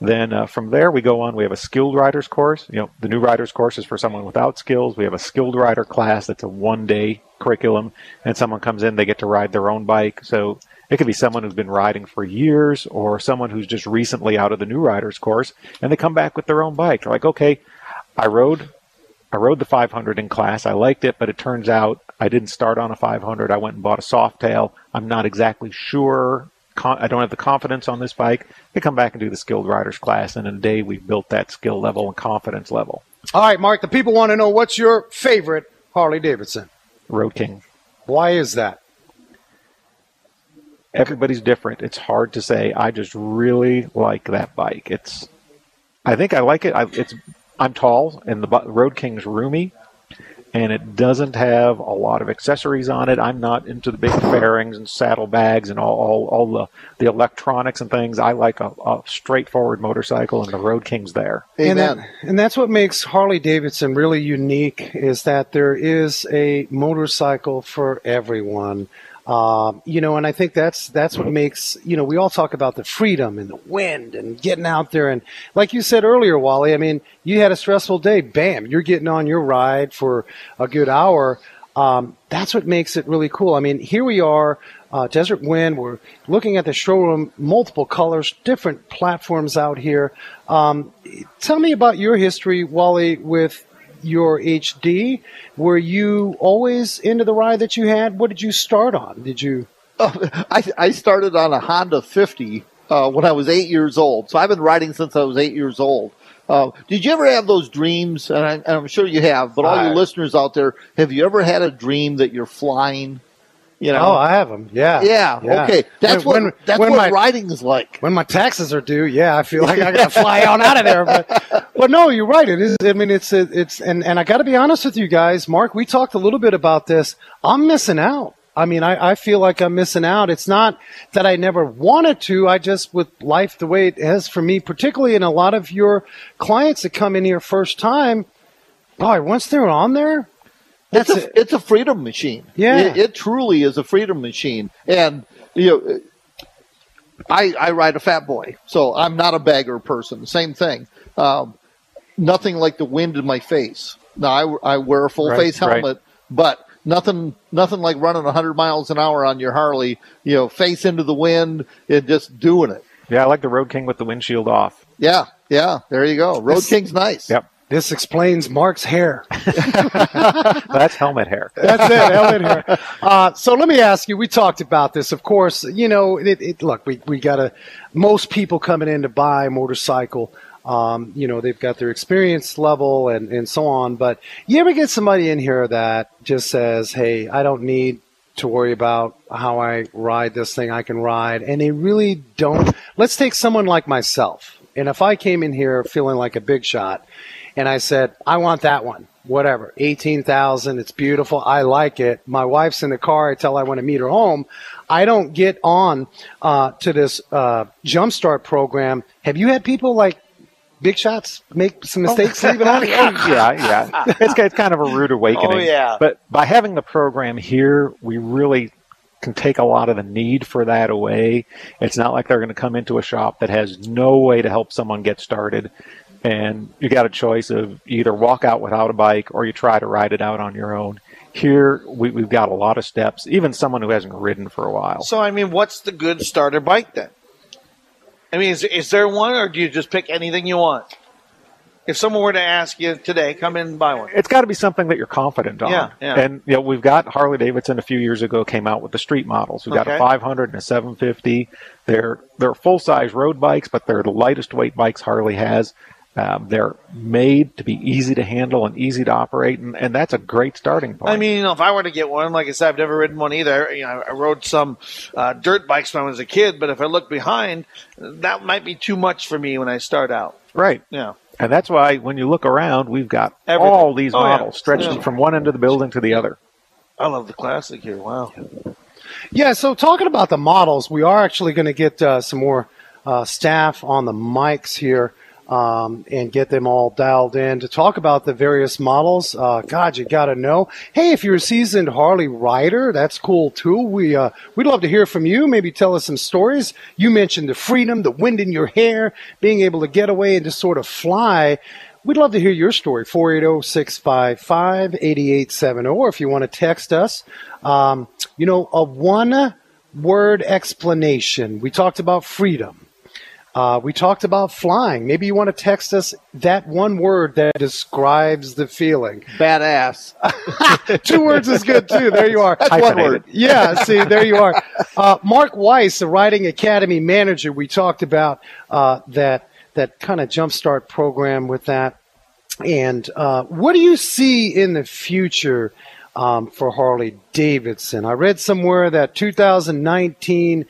Then uh, from there we go on. We have a skilled riders course. You know, the new riders course is for someone without skills. We have a skilled rider class that's a one day curriculum, and someone comes in, they get to ride their own bike. So it could be someone who's been riding for years, or someone who's just recently out of the new riders course, and they come back with their own bike. They're like, okay, I rode I rode the 500 in class. I liked it, but it turns out I didn't start on a 500. I went and bought a Softail. I'm not exactly sure. Con- I don't have the confidence on this bike. They come back and do the skilled riders class, and in a day we've built that skill level and confidence level. All right, Mark, the people want to know what's your favorite Harley Davidson. Road King. Why is that? Everybody's different. It's hard to say. I just really like that bike. It's. I think I like it. I, it's. I'm tall, and the Road King's roomy, and it doesn't have a lot of accessories on it. I'm not into the big fairings and saddlebags and all, all, all the, the electronics and things. I like a, a straightforward motorcycle, and the Road King's there. And, Amen. that, and that's what makes Harley Davidson really unique is that there is a motorcycle for everyone. Um, you know, and I think that's that's what makes you know we all talk about the freedom and the wind and getting out there and like you said earlier, Wally. I mean, you had a stressful day. Bam, you're getting on your ride for a good hour. Um, that's what makes it really cool. I mean, here we are, uh, Desert Wind. We're looking at the showroom, multiple colors, different platforms out here. Um, tell me about your history, Wally, with your HD. Were you always into the ride that you had? What did you start on? Did you? I, I started on a Honda 50 uh, when I was eight years old. So I've been riding since I was eight years old. Uh, did you ever have those dreams? And, I, and I'm sure you have, but all I- you listeners out there, have you ever had a dream that you're flying? You know? Oh, I have them. Yeah. yeah, Okay. That's When- what that's when what my- riding is like. when my taxes are due, yeah, I feel like I got to fly on out of there. But, but no, you're right. It is. I mean, it's it's and and I got to be honest with you guys, Mark. We talked a little bit about this. I'm missing out. I mean, I, I feel like I'm missing out. It's not that I never wanted to. I just, with life the way it is for me, particularly in a lot of your clients that come in here first time, boy, once they're on there, It's that's a, it. it's a freedom machine. Yeah. It, it truly is a freedom machine. And, you know, I, I ride a fat boy, so I'm not a bagger person. Same thing. Um, nothing like the wind in my face. Now, I, I wear a full Right, face right. helmet, but nothing nothing like running 100 miles an hour on your Harley, you know, face into the wind and just doing it. Yeah, I like the Road King with the windshield off. Yeah, yeah, there you go. Road This- King's nice. Yep. this explains Mark's hair. That's helmet hair. That's it, Ellen here. Uh, so let me ask you. We talked about this, of course. You know, it, it, look, we we got to. Most people coming in to buy a motorcycle, um, you know, they've got their experience level and and so on. But you ever get somebody in here that just says, "Hey, I don't need." To worry about how I ride this thing, I can ride, and they really don't. Let's take someone like myself, and if I came in here feeling like a big shot, and I said, I want that one. Whatever, eighteen thousand. It's beautiful. I like it. My wife's in the car. I tell her I want to meet her home. I don't get on uh, to this uh, jumpstart program. Have you had people like big shots make some oh mistakes leaving on? yeah, yeah. It's, it's kind of a rude oh, awakening. Oh, yeah. But by having the program here, we really can take a lot of the need for that away. It's not like they're going to come into a shop that has no way to help someone get started. And you got a choice of either walk out without a bike or you try to ride it out on your own. Here, we, we've got a lot of steps, even someone who hasn't ridden for a while. So, I mean, what's the good starter bike then? I mean, is, is there one, or do you just pick anything you want? If someone were to ask you today, come in and buy one. it's got to be something that you're confident on. Yeah, yeah. And you know, we've got Harley Davidson a few years ago came out with the street models. We've got Okay. a 500 and a 750. They're they're full size road bikes, but they're the lightest weight bikes Harley has. Um, they're made to be easy to handle and easy to operate, and, and that's a great starting point. I mean, you know, if I were to get one, like I said, I've never ridden one either. You know, I rode some uh, dirt bikes when I was a kid, but if I look behind, that might be too much for me when I start out. right. Yeah. And that's why when you look around, we've got Everything. all these Oh, yeah. models stretching Yeah. from one end of the building to the other. I love the classic here. Wow. Yeah, so talking about the models, we are actually going to get uh, some more uh, staff on the mics here um, and get them all dialed in to talk about the various models. Uh, God, you got to know. Hey, if you're a seasoned Harley rider, that's cool too. We uh, we'd love to hear from you. Maybe tell us some stories. You mentioned the freedom, the wind in your hair, being able to get away and just sort of fly. We'd love to hear your story, oh, 480 655 8870, or if you want to text us, um, you know, a one word explanation. We talked about freedom. Uh, we talked about flying. Maybe you want to text us that one word that describes the feeling. Badass. Two words is good too. There you are. That's one Hyphenated. word. Yeah, see, there you are. Uh, Mark Weiss, the Riding Academy manager, we talked about uh, that that kind of jumpstart program with that. And uh, what do you see in the future um, for Harley Davidson? I read somewhere that 2019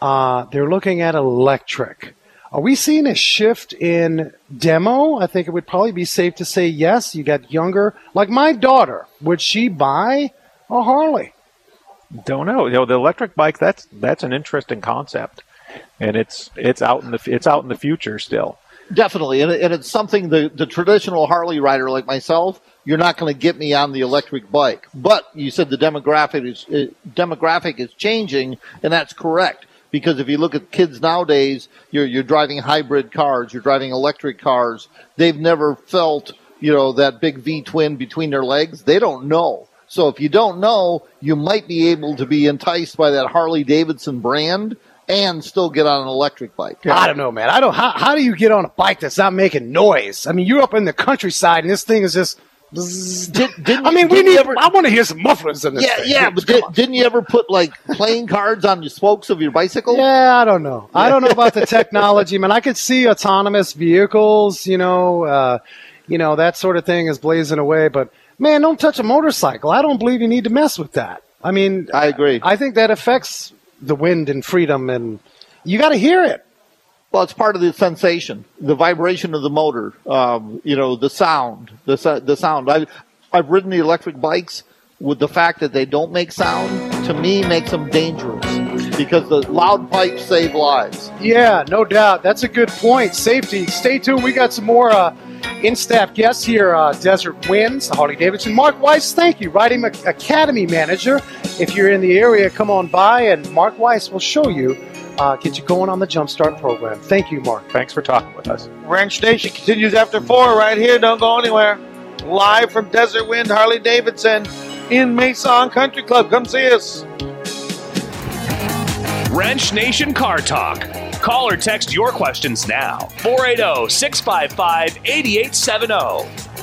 uh, they're looking at electric. Are we seeing a shift in demo? I think it would probably be safe to say yes. You got younger, like my daughter. Would she buy a Harley? Don't know. You know, the electric bike. That's that's an interesting concept, and it's it's out in the it's out in the future still. Definitely, and, and it's something the, the traditional Harley rider like myself, you're not going to get me on the electric bike. But you said the demographic is uh, demographic is changing, and that's correct. Because if you look at kids nowadays, you're you're driving hybrid cars, you're driving electric cars. They've never felt you know that big V twin between their legs. They don't know. So if you don't know, you might be able to be enticed by that Harley Davidson brand and still get on an electric bike. I don't know, man. I don't. How, how do you get on a bike that's not making noise? I mean, you're up in the countryside, and this thing is just. Did, didn't I mean, we need. ever- I want to hear some mufflers in this. Yeah, thing. yeah, but did, didn't you ever put like playing cards on the spokes of your bicycle? Yeah, I don't know. I don't know about the technology, man. I could see autonomous vehicles, you know, uh, you know that sort of thing is blazing away. But man, don't touch a motorcycle. I don't believe you need to mess with that. I mean, I agree. I think that affects the wind and freedom, and you got to hear it. Well, it's part of the sensation, the vibration of the motor. Um, you know, the sound, the the sound. I've I've ridden the electric bikes with the fact that they don't make sound. To me, makes them dangerous because the loud pipes save lives. Yeah, no doubt. That's a good point. Safety. Stay tuned. We got some more uh, in-staff guests here. Uh, Desert Winds, Harley Davidson. Mark Weiss, thank you. Riding Academy Manager. If you're in the area, come on by, and Mark Weiss will show you, uh, get you going on the Jumpstart program. Thank you, Mark. Thanks for talking with us. Wrench Nation continues after four right here. Don't go anywhere. Live from Desert Wind, Harley Davidson in Mesa on Country Club. Come see us. Wrench Nation Car Talk. Call or text your questions now. oh, 480 655 8870.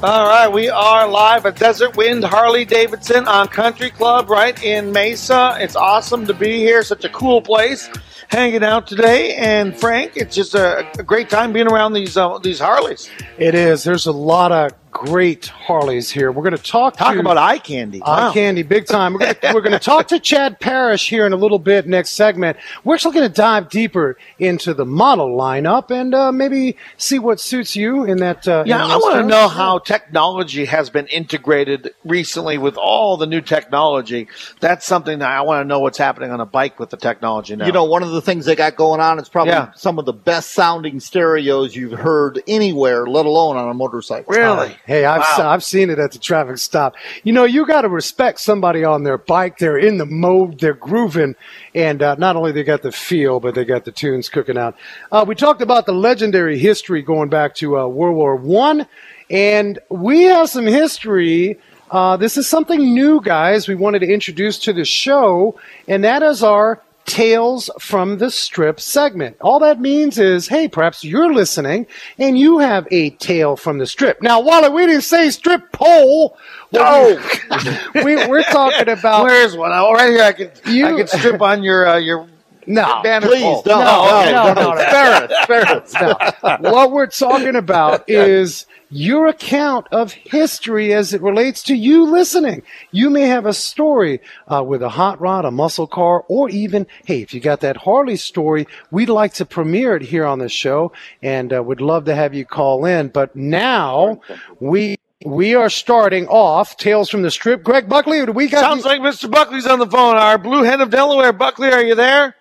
All right, we are live at Desert Wind Harley Davidson on Country Club right in Mesa. It's awesome to be here. Such a cool place. Hanging out today, and Frank, it's just a, a great time being around these uh, these Harleys. It is. There's a lot of great Harleys here. We're going to talk Talk to about eye candy. Eye candy, big time. We're gonna, we're gonna talk to Chad Parrish here in a little bit next segment. We're actually gonna dive deeper into the model lineup and uh, maybe see what suits you in that. Uh, Yeah, in I want to know how technology has been integrated recently with all the new technology. That's something that I want to know what's happening on a bike with the technology now. You know, one of the things they got going on is probably Yeah. some of the best sounding stereos you've heard anywhere, let alone on a motorcycle. really? Hey, I've Wow. I've seen it at the traffic stop. You know, you got to respect somebody on their bike. They're in the mode, they're grooving, and uh, not only they got the feel, but they got the tunes cooking out. Uh, we talked about the legendary history going back to uh, World War One, and we have some history. Uh, this is something new, guys. We wanted to introduce to the show, and that is our Tales from the Strip segment. All that means is, hey, perhaps you're listening and you have a tale from the strip. Now, Wally, we didn't say strip pole. No. we, we're talking about. Where's one? Oh, right here. I can You- I can strip on your uh, your no, banner Please, pole. don't. No, no, no, no. Ferris, Ferris. no. What we're talking about is your account of history as it relates to you listening. You may have a story uh, with a hot rod, a muscle car, or even, hey, if you got that Harley story, we'd like to premiere it here on the show and uh, would love to have you call in. But now we. We are starting off Tales from the Strip. Greg Buckley, do we got Sounds like Mr. Buckley's on the phone. Our Blue Hen of Delaware. Buckley, are you there?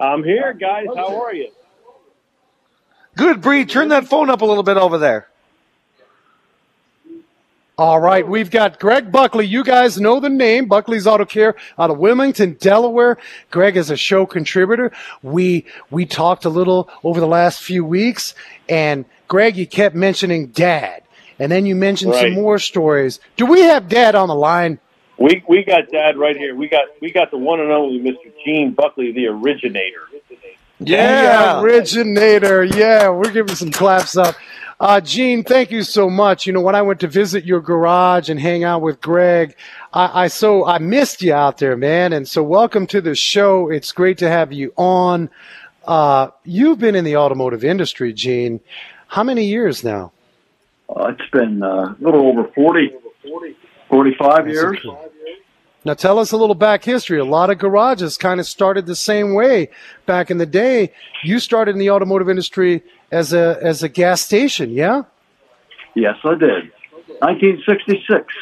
I'm here, guys. How are you? Good, Bree. Turn that phone up a little bit over there. All right, we've got Greg Buckley. You guys know the name, Buckley's Auto Care out of Wilmington, Delaware. Greg is a show contributor. We we talked a little over the last few weeks, and Greg, you kept mentioning Dad, and then you mentioned some more stories. Do we have Dad on the line? We we got Dad right here. We got we got the one and only Mr. Gene Buckley, the originator. The originator. Yeah, we're giving some claps up. Uh, Gene, thank you so much. You know, when I went to visit your garage and hang out with Greg, I, I so I missed you out there, man. And so, welcome to the show. It's great to have you on. Uh, you've been in the automotive industry, Gene. How many years now? Uh, it's been uh, a little over 40, 45 years. Now, tell us a little back history. A lot of garages kind of started the same way back in the day. You started in the automotive industry as a as a gas station, yeah? Yes, I did. 1966.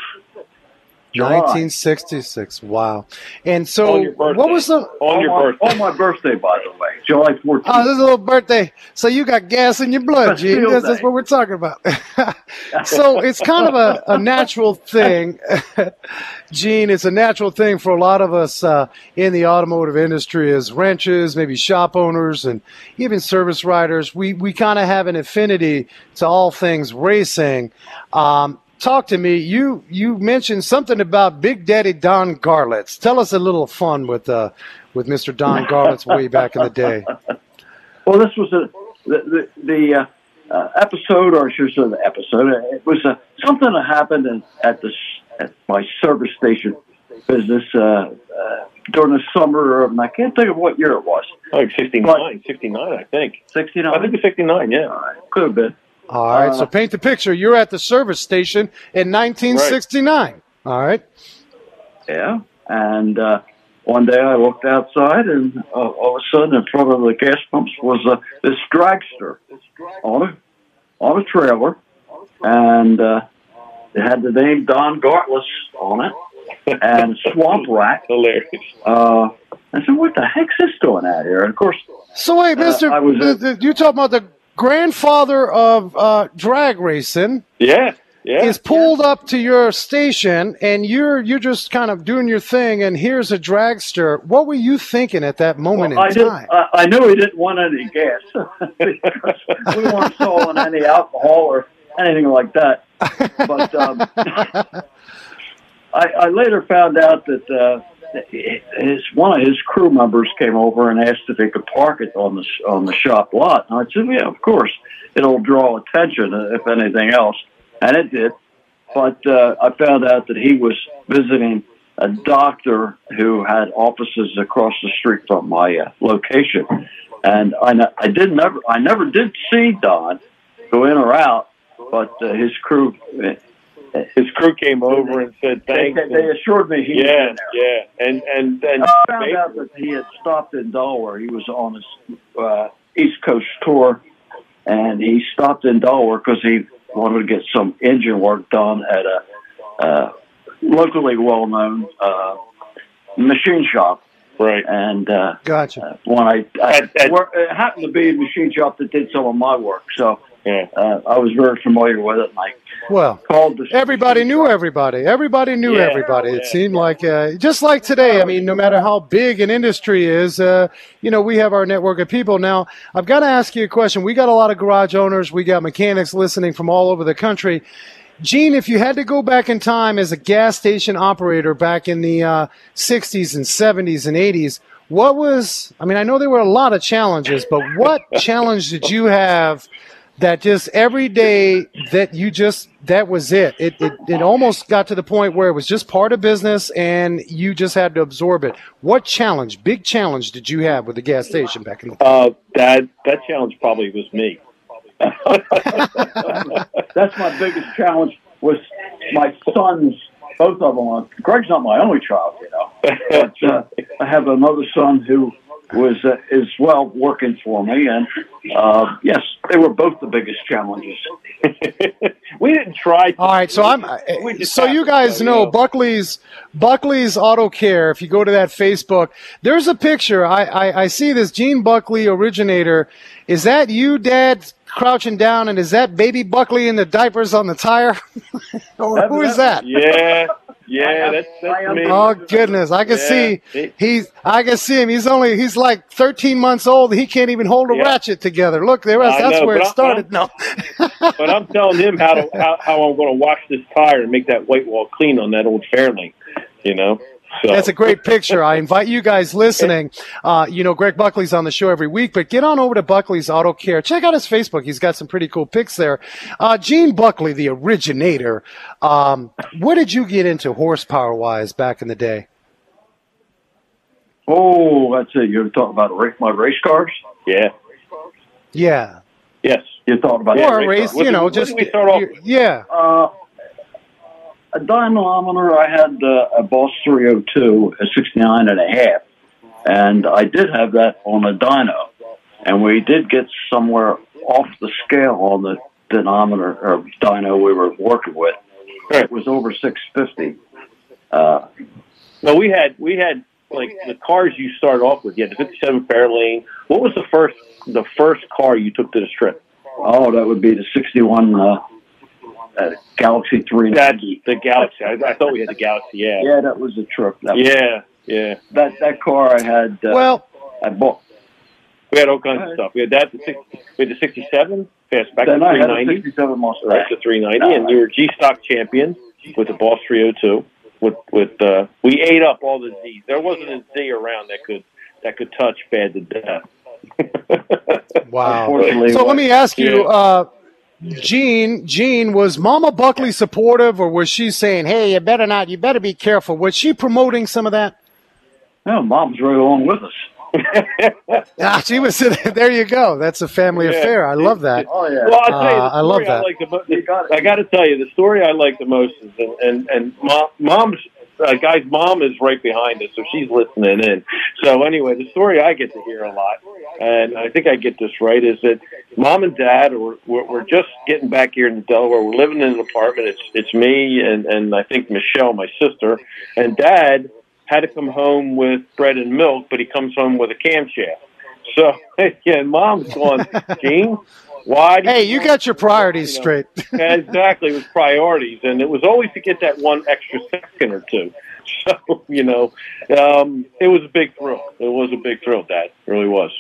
July. 1966. Wow. And so, On your birthday. what was the? On your my, birthday. On my birthday, by the way, July 14th. Oh, this is a little birthday. So you got gas in your blood, Gene. That's what we're talking about. so it's kind of a, a natural thing, Gene. It's a natural thing for a lot of us uh, in the automotive industry as wrenches, maybe shop owners, and even service riders. We we kind of have an affinity to all things racing. Um, talk to me. You you mentioned something about Big Daddy Don Garlits. Tell us a little fun with uh, with Mr. Don Garlits way back in the day. Well, this was a the the, the uh, uh, episode, or I should say the episode. It was uh, something that happened in, at the at my service station business uh, uh, during the summer of, and I can't think of what year it was. Like 69, 69, I think. Sixty I think it's 69, yeah. Could have been. All right, Uh, so paint the picture. You're at the service station in 1969. All right. Yeah. And uh, one day I looked outside, and uh, all of a sudden, in front of the gas pumps was uh, this dragster on a on a trailer, and uh, it had the name Don Garlits on it, and Swamp Rat. Hilarious. Uh, I said, "What the heck's this doing out here?" And of course, So wait, Uh, Mister, I was, uh, you talking about the grandfather of uh, drag racing Yeah, yeah. is pulled up to your station, and you're you're just kind of doing your thing, and here's a dragster. What were you thinking at that moment I in did. time? I, I knew he didn't want any gas because we weren't selling any alcohol or anything like that. But um, I, I later found out that uh, his one of his crew members came over and asked if he could park it on the on the shop lot. And I said, "Yeah, of course. It'll draw attention uh, if anything else," and it did. But uh, I found out that he was visiting a doctor who had offices across the street from my uh, location, and I, I did never I never did see Don go in or out but uh, his crew, His crew came over and said they, thanks. they assured me he yeah, in there. yeah, and and and I found out that he had stopped in Delaware. He was on his uh, East Coast tour, and he stopped in Delaware because he wanted to get some engine work done at a uh, locally well-known uh, machine shop. right. And uh, Gotcha. when I, I At- at- wor- it happened to be a machine shop that did some of my work, so Yeah. uh, I was very familiar with it. And I Well, called the everybody knew everybody. Everybody knew Yeah, everybody. It yeah. seemed like, uh, just like today. I mean, no matter how big an industry is, uh, you know, we have our network of people. Now, I've got to ask you a question. We got a lot of garage owners. We got mechanics listening from all over the country. Gene, if you had to go back in time as a gas station operator back in the uh, 60s and 70s and 80s, what was, I mean, I know there were a lot of challenges, but what challenge did you have that just every day that you just, that was it? It, it? it almost got to the point where it was just part of business and you just had to absorb it. What challenge, big challenge did you have with the gas station back in the Uh, that that challenge probably was me. That's my biggest challenge was my sons, both of them. Greg's not my only child, you know, but uh, I have another son who was uh, as well working for me, and uh, yes, they were both the biggest challenges. we didn't try. To, All right, so I'm. We So you guys know Buckley's Buckley's Auto Care. If you go to that Facebook, there's a picture. I I, I see this Gene Buckley originator. Is that you, Dad, crouching down, and is that baby Buckley in the diapers on the tire? or who is that? Yeah, yeah, that's that's me. Oh goodness, I can Yeah. see he's. I can see him. He's only. He's like 13 months old. He can't even hold a Yeah. ratchet together. Look, there. I That's know, where but it I'm- started. No. But I'm telling him how to how, how I'm going to wash this tire and make that white wall clean on that old Fairlane. You know. So, That's a great picture. I invite you guys listening. Uh, you know, Greg Buckley's on the show every week, but get on over to Buckley's Auto Care. Check out his Facebook. He's got some pretty cool pics there. Uh, Gene Buckley, the originator. Um, where did you get into horsepower wise back in the day? Oh, that's it. You're talking about race, my race cars. Yeah. Yeah. Yes. You're talking about Yeah, or race race, car. You know, just. we start off? Yeah. Uh, a dynamometer, I had uh, a Boss 302, a 69 and a half. And I did have that on a dyno. And we did get somewhere off the scale on the dynamometer or dyno we were working with. It was over 650. Uh, No, we had we had like the cars you started off with. You had the '57 Fairlane. What was the first the first car you took to the strip? oh, that would be the 61 uh, uh, Galaxie That 390. the Galaxie. I, I thought we had the Galaxie. Yeah. Yeah, that was a trip. That, was- Yeah. Yeah. that, that car I had, uh, Well, I bought. We had all kinds of stuff. We had that. The six, we had the '67 fastback, the Then I had a 390. 67 Mustang. Right, the 390, and you were G Stock champion with the Boss 302. With with uh, we ate up all the Z's. There wasn't a Z around that could that could touch Bad to death. wow. So let me ask you, Yeah. uh, Gene, Gene, was Mama Buckley supportive or was she saying, hey, you better not, you better be careful? Was she promoting some of that? No, mom's right along with us. Ah, she was. There you go. That's a family Yeah. affair. I love that. Oh yeah. Well, I'll tell you, Uh, I love story I, that. like the most. I got to tell you, the story I like the most is, and and, and mom, mom's uh, guy's mom is right behind us, so she's listening in. So anyway, the story I get to hear a lot, and I think I get this right, is that mom and dad are we're, we're just getting back here in Delaware. We're living in an apartment. It's it's me and and I think Michelle, my sister, and dad had to come home with bread and milk, but he comes home with a camshaft. So yeah, mom's going, Gene, why? do Hey, you got your priorities You know, straight. exactly, it was priorities, and it was always to get that one extra second or two. So you know, um, it was a big thrill. It was a big thrill, Dad. It really was.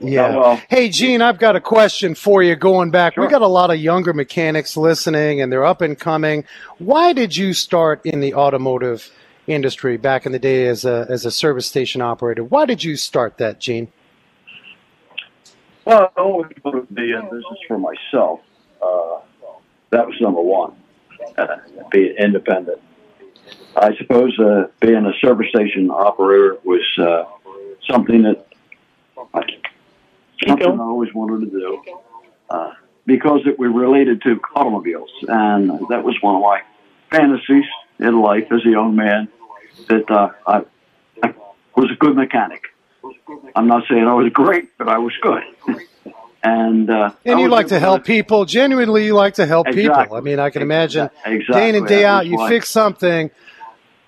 Yeah. well- hey, Gene, I've got a question for you going back. We got a lot of younger mechanics listening and they're up and coming. Why did you start in the automotive industry back in the day as a, as a service station operator? Why did you start that, Gene? Well, I always wanted to be in business for myself. Uh, that was number one. Uh, be independent. I suppose uh, being a service station operator was uh, something that I, something I always wanted to do. Uh, because it was related to automobiles, and that was one of my fantasies in life as a young man. That uh, I, I was a good mechanic. I'm not saying I was great, but I was good. and uh, And you like to help people. Genuinely, you like to help people. I mean, I can imagine Exactly. day in and day out, you fix something.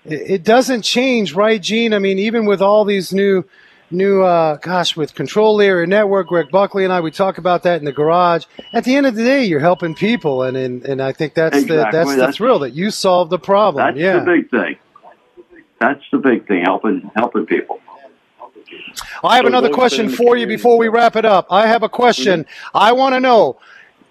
It, doesn't change, right, Gene? I mean, even with all these new, new, uh, gosh, with Control Area Network, Greg Buckley and I, we talk about that in the garage. At the end of the day, you're helping people, and and, and I think that's the Exactly. that's the thrill that you solve the problem. That's yeah. the big thing. That's the big thing, helping helping people. I have So another question for you before we wrap it up. I have a question. Mm-hmm. I want to know,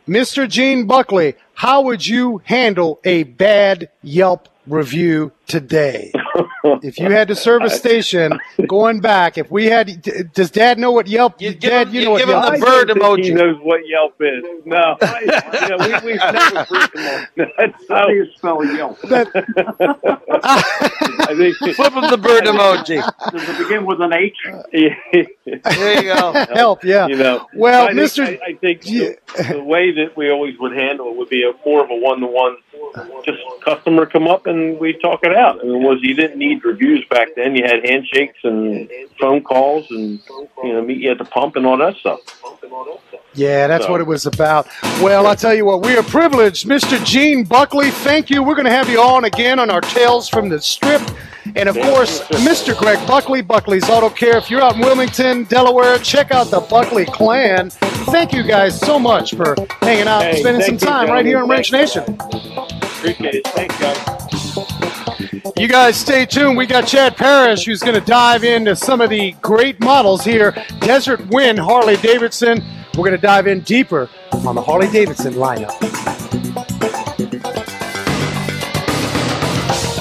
Mr. Gene Buckley, how would you handle a bad Yelp review today? if you had to serve a station going back, if we had, does Dad know what Yelp? You give Dad, him- you you know what give him Yelp? the is? bird He emoji. knows what Yelp is. No, I, you know, we, we've never briefed him on that. How do you spell Yelp? I think Flip him the bird emoji. Does it begin with an H? There you go. Help, yeah. you know. Well, I think, Mr. I, I think Yeah. the, the way that we always would handle it would be a more of a one-to-one. Just customer come up and we talk it out. And it was you didn't need reviews back then. You had handshakes and phone calls and you know meet you at the pump and all that stuff. Yeah, that's So- what it was about. Well, I'll tell you what, we are privileged. Mr. Gene Buckley, thank you. We're going to have you on again on our Tales from the Strip. And of course, Mr. Greg Buckley, Buckley's Auto Care. If you're out in Wilmington, Delaware, check out the Buckley Clan. Thank you guys so much for hanging out and spending some thank you, time right here on Wrench Nation. Appreciate it. Thanks, guys. You guys stay tuned. We got Chad Parrish who's going to dive into some of the great models here. Desert Wind Harley Davidson. We're going to dive in deeper on the Harley Davidson lineup.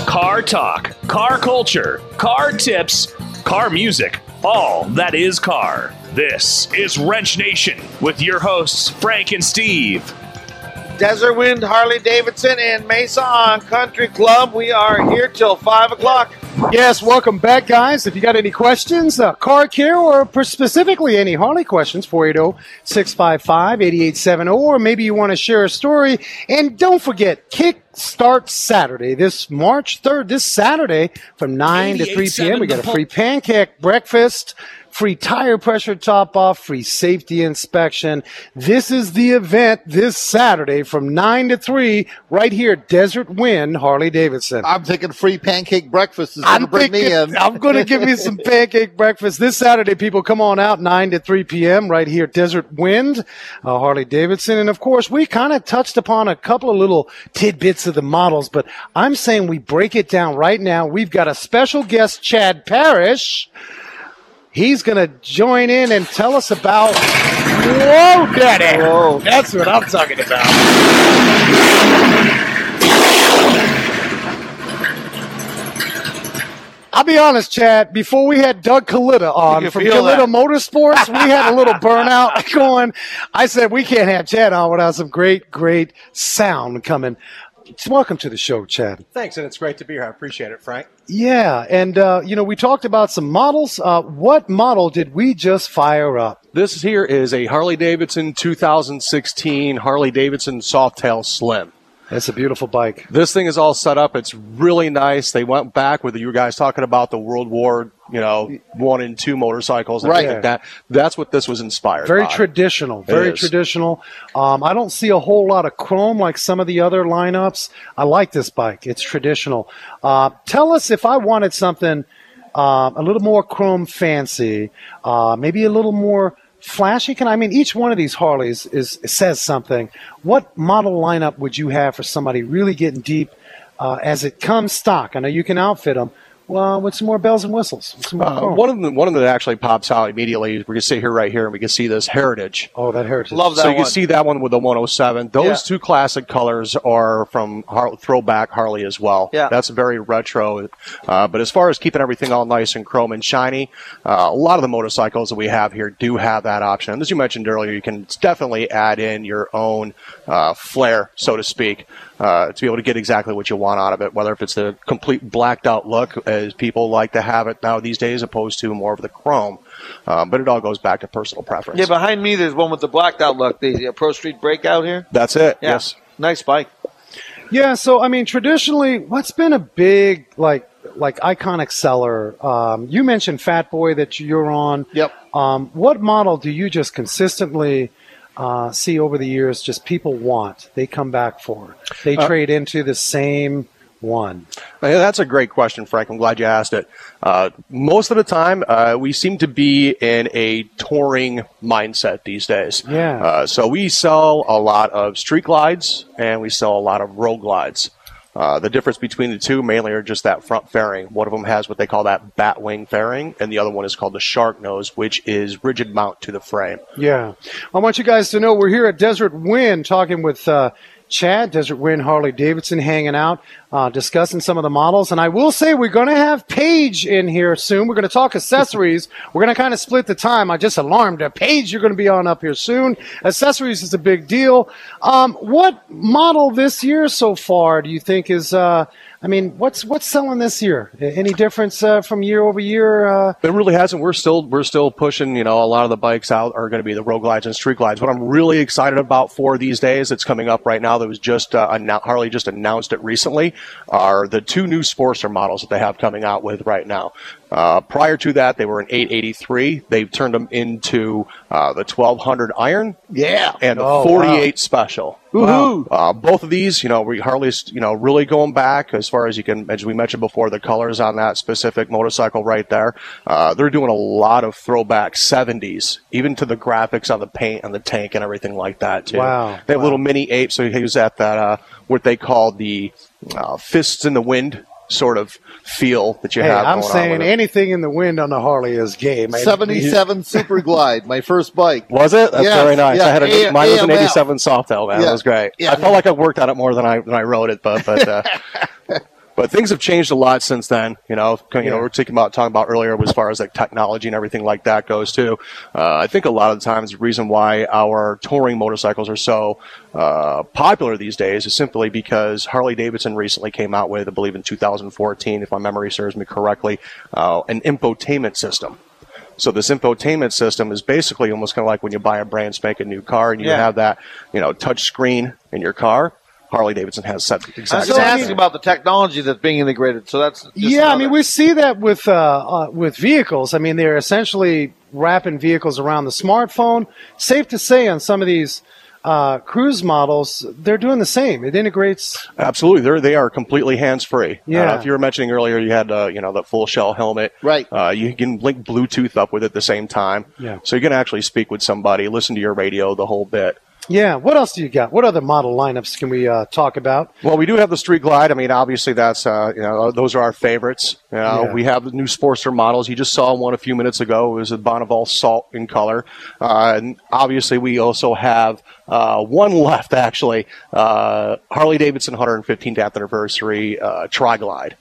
Car talk, car culture, car tips, car music, all that is car. This is Wrench Nation with your hosts, Frank and Steve. Desert Wind, Harley Davidson, and Mesa on Country Club. We are here till 5 o'clock. Yes, welcome back, guys. If you got any questions, uh, car care, or specifically any Harley questions, 480 655 8870, or maybe you want to share a story. And don't forget, Kick Start Saturday, this March 3rd, this Saturday from 9 to 3 p.m. We got a free pancake breakfast. Free tire pressure top off, free safety inspection. This is the event this Saturday from 9 to 3 right here at Desert Wind Harley Davidson. I'm thinking free pancake breakfast is going to I'm bring me in. I'm going to give me some pancake breakfast this Saturday. People come on out 9 to 3 p.m. right here at Desert Wind, uh, Harley Davidson. And of course, we kind of touched upon a couple of little tidbits of the models, but I'm saying we break it down right now. We've got a special guest, Chad Parrish. He's going to join in and tell us about. Whoa, Daddy! Whoa. That's what I'm talking about. I'll be honest, Chad. Before we had Doug Kalitta on from Kalitta that. Motorsports, we had a little burnout going. I said we can't have Chad on without some great, great sound coming. Welcome to the show, Chad. Thanks, and it's great to be here. I appreciate it, Frank. Yeah, and uh, you know we talked about some models. Uh, what model did we just fire up? This here is a Harley Davidson 2016 Harley Davidson Softail Slim. That's a beautiful bike. This thing is all set up. It's really nice. They went back with you guys talking about the World War, you know, one and two motorcycles and Right. like that. That's what this was inspired. Very by. traditional. Very traditional. Um, I don't see a whole lot of chrome like some of the other lineups. I like this bike. It's traditional. Uh, tell us if I wanted something uh, a little more chrome fancy, uh, maybe a little more flashy. Can I mean each one of these Harleys is says something. What model lineup would you have for somebody really getting deep uh, as it comes stock? I know you can outfit them. Well, with some more bells and whistles. More Uh, chrome. one of them, one of them that actually pops out immediately. We can sit here right here, and we can see this Heritage. oh, that heritage. Love that so you can see that one with the 107. Those Yeah. two classic colors are from Har- throwback Harley as well. Yeah. that's very retro. Uh, but as far as keeping everything all nice and chrome and shiny, uh, a lot of the motorcycles that we have here do have that option. And as you mentioned earlier, you can definitely add in your own uh, flair, so to speak. Uh, to be able to get exactly what you want out of it, whether if it's the complete blacked out look, as people like to have it now these days, opposed to more of the chrome. Um, but it all goes back to personal preference. Yeah, behind me there's one with the blacked out look, the uh, Pro Street Breakout here. That's it. Yeah. Yes. Nice bike. Yeah, so I mean, traditionally, what's been a big like like iconic seller? Um, you mentioned Fat Boy that you're on. Yep. Um, what model do you just consistently uh, see over the years? Just people want, they come back for, they Uh, trade into the same one. Yeah, that's a great question, Frank. I'm glad you asked it. Uh, most of the time, uh, we seem to be in a touring mindset these days. Yeah. Uh, so we sell a lot of street glides and we sell a lot of road glides. Uh, the difference between the two mainly are just that front fairing. One of them has what they call that bat wing fairing, and the other one is called the shark nose, which is rigid mount to the frame. Yeah. I want you guys to know we're here at Desert Wind talking with uh, Chad, Desert Wind Harley Davidson, hanging out, uh, discussing some of the models. And I will say we're going to have Paige in here soon. We're going to talk accessories. we're going to kind of split the time. I just alarmed her. Paige, you're going to be on up here soon. Accessories is a big deal. Um, what model this year so far do you think is? Uh, I mean, what's what's selling this year? Any difference uh, from year over year? Uh, It really hasn't. We're still we're still pushing. You know, a lot of the bikes out are going to be the road glides and street glides. What I'm really excited about for these days, that's coming up right now. That was just uh, annou- Harley just announced it recently. Are the two new Sportster models that they have coming out with right now. Uh, prior to that, they were an 883. They've turned them into uh, the 1200 Iron Yeah. and the Oh, 48 Special. Woohoo. Uh, both of these, you know, we Harley's, you know, really going back as far as you can, as we mentioned before, the colors on that specific motorcycle right there. Uh, they're doing a lot of throwback 70s, even to the graphics on the paint and the tank and everything like that too. Wow. They have little mini apes. So he was at that, uh, what they call the uh, fists in the wind sort of feel that you hey, have. I'm going on saying with it. anything in the wind on the Harley is gay. man. 77 Super Glide, my first bike. Was it? That's Yes, very nice. yeah, I had a, A- mine was an '87 Softail, man. Yeah, It was great. yeah. I felt like I worked on it more than I than I wrote it, but but uh, but things have changed a lot since then. You know, you know, we're talking about talking about earlier as far as like technology and everything like that goes too. Uh, I think a lot of the times the reason why our touring motorcycles are so uh, popular these days is simply because Harley Davidson recently came out with, I believe, in 2014, if my memory serves me correctly, uh, an infotainment system. So this infotainment system is basically almost kind of like when you buy a brand spanking new car and you Yeah. have that, you know, touch screen in your car. Harley Davidson has set I was exactly. just So, I asking about the technology that's being integrated. So that's just yeah, I mean, we see that with uh, uh, with vehicles. I mean, they're essentially wrapping vehicles around the smartphone. Safe to say, on some of these uh, cruise models, they're doing the same. It integrates. Absolutely, they're they are completely hands free. Yeah. Uh, if you were mentioning earlier, you had uh, you know the full shell helmet. Right. Uh, you can link Bluetooth up with it at the same time. Yeah. So you can actually speak with somebody, listen to your radio, the whole bit. Yeah. What else do you got? What other model lineups can we uh, talk about? Well, we do have the Street Glide. I mean, obviously, that's uh, you know those are our favorites. You know, Yeah. we have the new Sportster models. You just saw one a few minutes ago. It was a Bonneville Salt in color, uh, and obviously, we also have uh, one left actually. Uh, Harley Davidson 115th anniversary uh, Tri Glide.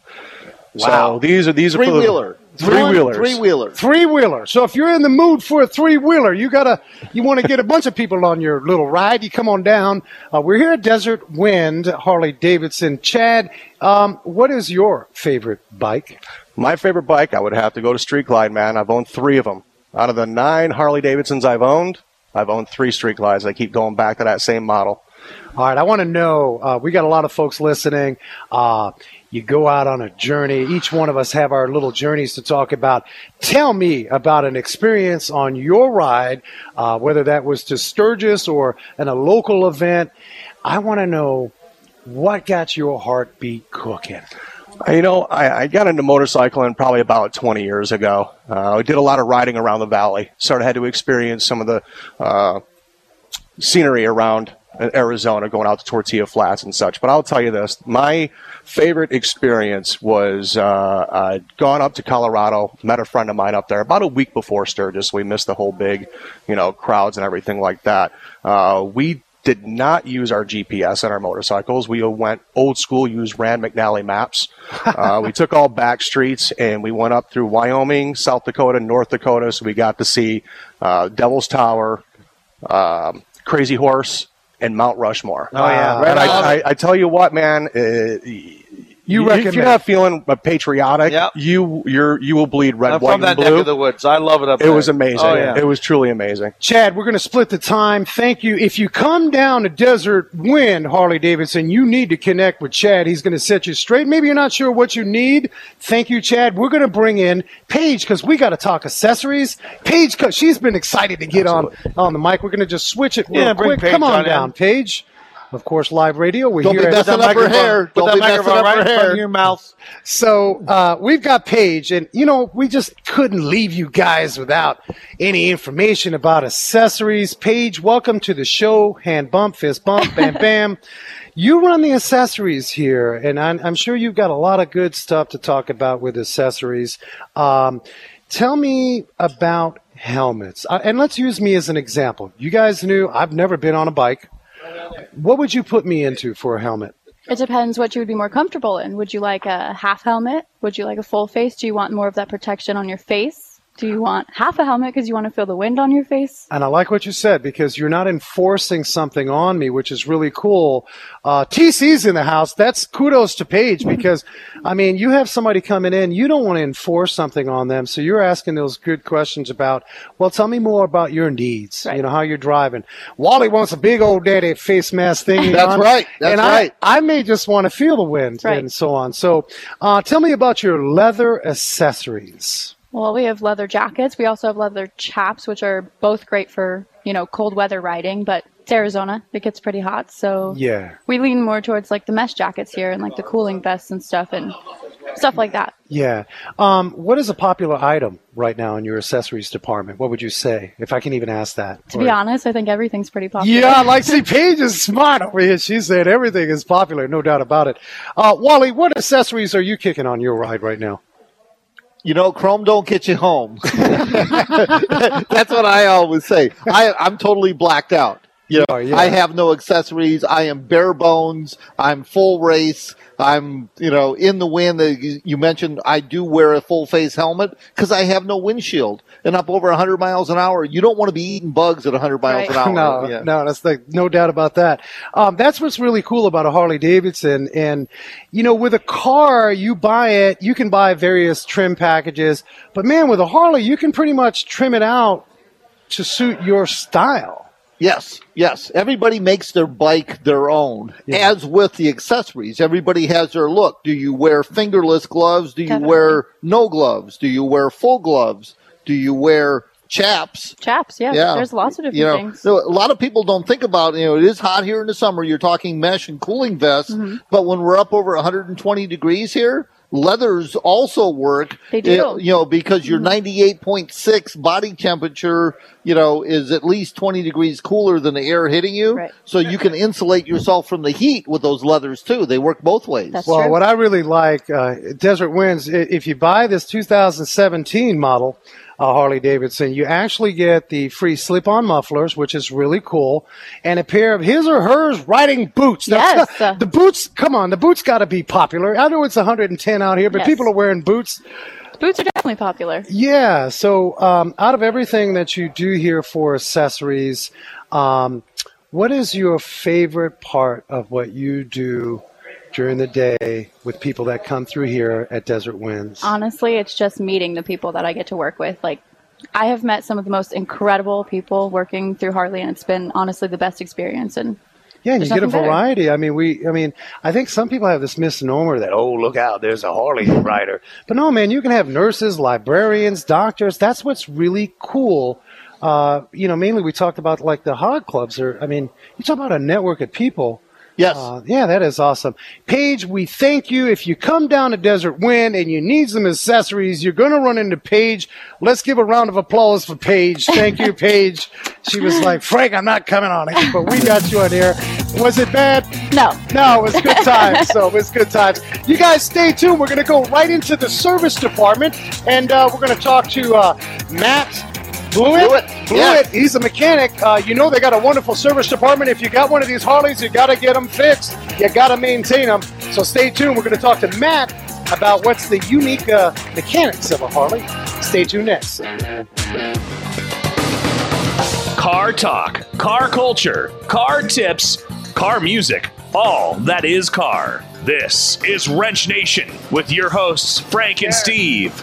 Wow. So these are these are Three for the- wheeler. Three wheelers. Three wheeler. Three wheeler. So if you're in the mood for a three wheeler, you gotta you want to get a bunch of people on your little ride. You come on down. Uh, we're here at Desert Wind, Harley Davidson. Chad, um, what is your favorite bike? My favorite bike, I would have to go to Street Glide, man. I've owned three of them. Out of the nine Harley Davidsons I've owned, I've owned three Street Glides. I keep going back to that same model. All right, I want to know. Uh, we got a lot of folks listening. Uh, you go out on a journey. Each one of us have our little journeys to talk about. Tell me about an experience on your ride, uh, whether that was to Sturgis or in a local event. I want to know what got your heartbeat cooking. You know, I, I got into motorcycling probably about 20 years ago. Uh, I did a lot of riding around the valley. Sort of had to experience some of the uh, scenery around Arizona, going out to Tortilla Flats and such. But I'll tell you this: my favorite experience was uh, I'd gone up to Colorado, met a friend of mine up there about a week before Sturgis. We missed the whole big, you know, crowds and everything like that. Uh, we did not use our GPS on our motorcycles. We went old school, used Rand McNally maps. Uh, we took all back streets and we went up through Wyoming, South Dakota, North Dakota. So we got to see uh, Devil's Tower, um, Crazy Horse, and Mount Rushmore. Oh, yeah. and Right on. I, I, I tell you what, man. Uh, You if you're not feeling uh, patriotic, Yep. you you're you will bleed red, I'm white, from that and neck of the woods. I love it up it there. was amazing. Oh, yeah. It was truly amazing. Chad, we're going to split the time. Thank you. If you come down to Desert Wind, Harley Davidson, you need to connect with Chad. He's going to set you straight. Maybe you're not sure what you need. Thank you, Chad. We're going to bring in Paige because we got to talk accessories. Paige, 'cause she's been excited to get on on the mic. We're going to just switch it real Yeah, bring quick. Paige come on, on down, in. Paige. Of course, live radio. We're Don't here be messing up her hair. Don't that be messing up right her in front hair. your mouth. So uh, we've got Paige, and you know we just couldn't leave you guys without any information about accessories. Paige, welcome to the show. Hand bump, fist bump, bam, bam. You run the accessories here, and I'm, I'm sure you've got a lot of good stuff to talk about with accessories. Um, tell me about helmets, uh, and let's use me as an example. You guys knew I've never been on a bike. What would you put me into for a helmet? It depends what you would be more comfortable in. Would you like a half helmet? Would you like a full face? Do you want more of that protection on your face? Do you want half a helmet because you want to feel the wind on your face? And I like what you said because you're not enforcing something on me, which is really cool. Uh, TC's in the house. That's kudos to Paige because, I mean, you have somebody coming in, you don't want to enforce something on them. So you're asking those good questions about, well, tell me more about your needs, you know, how you're driving. Wally wants a big old daddy face mask thing. That's on, right. That's and right. I, I may just want to feel the wind Right. and so on. So uh, tell me about your leather accessories. Well, we have leather jackets. We also have leather chaps, which are both great for, you know, cold weather riding, but it's Arizona. It gets pretty hot. So Yeah. we lean more towards like the mesh jackets here and like the cooling vests and stuff and stuff like that. Yeah. Um, what is a popular item right now in your accessories department? What would you say, if I can even ask that? To be honest, I think everything's pretty popular. Yeah, like see, Paige is smart over here. She said everything is popular, no doubt about it. Uh, Wally, what accessories are you kicking on your ride right now? You know, Chrome don't get you home. That's what I always say. I, I'm totally blacked out. You know, are, yeah. I have no accessories. I am bare bones. I'm full race. I'm, you know, in the wind. You mentioned I do wear a full face helmet because I have no windshield and up over 100 miles an hour. You don't want to be eating bugs at 100 miles an hour. no, Yeah. no, that's like no doubt about that. Um, that's what's really cool about a Harley Davidson. And you know, with a car, you buy it, you can buy various trim packages, but man, with a Harley, you can pretty much trim it out to suit your style. Yes, yes. Everybody makes their bike their own, as with the accessories. Everybody has their look. Do you wear fingerless gloves? Do you Definitely. wear no gloves? Do you wear full gloves? Do you wear chaps? Chaps, yeah. Yeah. There's lots of different You know, things. so a lot of people don't think about, you know, it is hot here in the summer. You're talking mesh and cooling vests, Mm-hmm. but when we're up over 120 degrees here, leathers also work. They do. Mm-hmm. uh, You know, because your 98.6 body temperature, you know, is at least 20 degrees cooler than the air hitting you. Right. So you can insulate yourself from the heat with those leathers too. They work both ways. That's Well, true. what I really like, uh, Desert Winds, if you buy this 2017 model uh, Harley Davidson, you actually get the free slip on mufflers, which is really cool, and a pair of his or hers riding boots. Yes, not- the boots, come on, the boots got to be popular. I know it's 110 out here, but Yes. people are wearing boots. Boots are definitely popular. Yeah. So, um, out of everything that you do here for accessories, um, what is your favorite part of what you do during the day with people that come through here at Desert Winds? Honestly, it's just meeting the people that I get to work with. Like, I have met some of the most incredible people working through Harley, and it's been honestly the best experience. And yeah, and you get a nothing better. variety. I mean, we. I mean, I think some people have this misnomer that oh, look out, there's a Harley rider. But no, man, you can have nurses, librarians, doctors. That's what's really cool. Uh, you know, mainly we talked about like the hog clubs. Or I mean, you talk about a network of people. Yes. Uh, yeah, that is awesome. Paige, we thank you. If you come down to Desert Wind and you need some accessories, you're going to run into Paige. Let's give a round of applause for Paige. Thank you, Paige. She was like, Frank, I'm not coming on it, but we got you on here. Was it bad? no, No, it was good times. so it was good times. You guys stay tuned. We're going to go right into the service department and uh, we're going to talk to uh, Matt. Blewett? Blewett, Blewett. He's a mechanic. Uh, you know they got a wonderful service department. If you got one of these Harleys, you got to get them fixed. You got to maintain them. So stay tuned. We're going to talk to Matt about what's the unique uh, mechanics of a Harley. Stay tuned next. car talk, car culture, car tips, car music, all that is car. This is Wrench Nation with your hosts, Frank and Steve.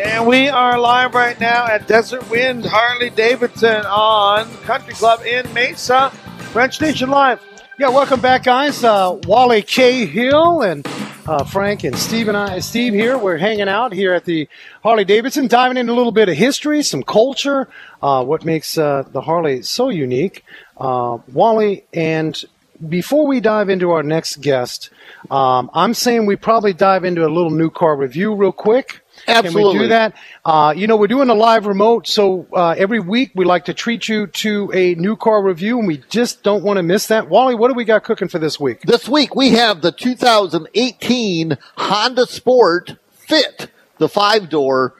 And we are live right now at Desert Wind Harley Davidson on Country Club in Mesa. Wrench Nation Live. Yeah, welcome back, guys. Uh, Wally Cahill and uh, Frank and Steve and I, Steve here. We're hanging out here at the Harley Davidson, diving into a little bit of history, some culture, uh, what makes uh, the Harley so unique. Uh, Wally, and before we dive into our next guest, um, I'm saying we probably dive into a little new car review real quick. Can we Absolutely. do that? Uh, you know, we're doing a live remote, so uh, every week we like to treat you to a new car review, and we just don't want to miss that. Wally, what do we got cooking for this week? This week we have the 2018 Honda Sport Fit, the five door,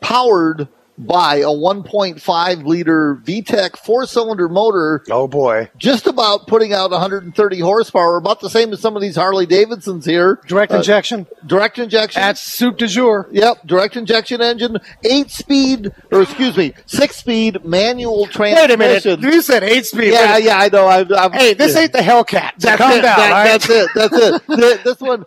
powered by a 1.5 liter VTEC four cylinder motor. Oh boy. Just about putting out 130 horsepower, about the same as some of these Harley Davidsons here. Direct Uh, injection. direct injection. That's soup du jour. Yep, direct injection engine, eight speed, or excuse me, six speed manual transmission. Wait a minute. You said eight speed. Yeah, Wait yeah, I know. I'm, I'm, Hey, this ain't the Hellcat. That's calm it. down. that- all right? That's it. That's it. Th- this one,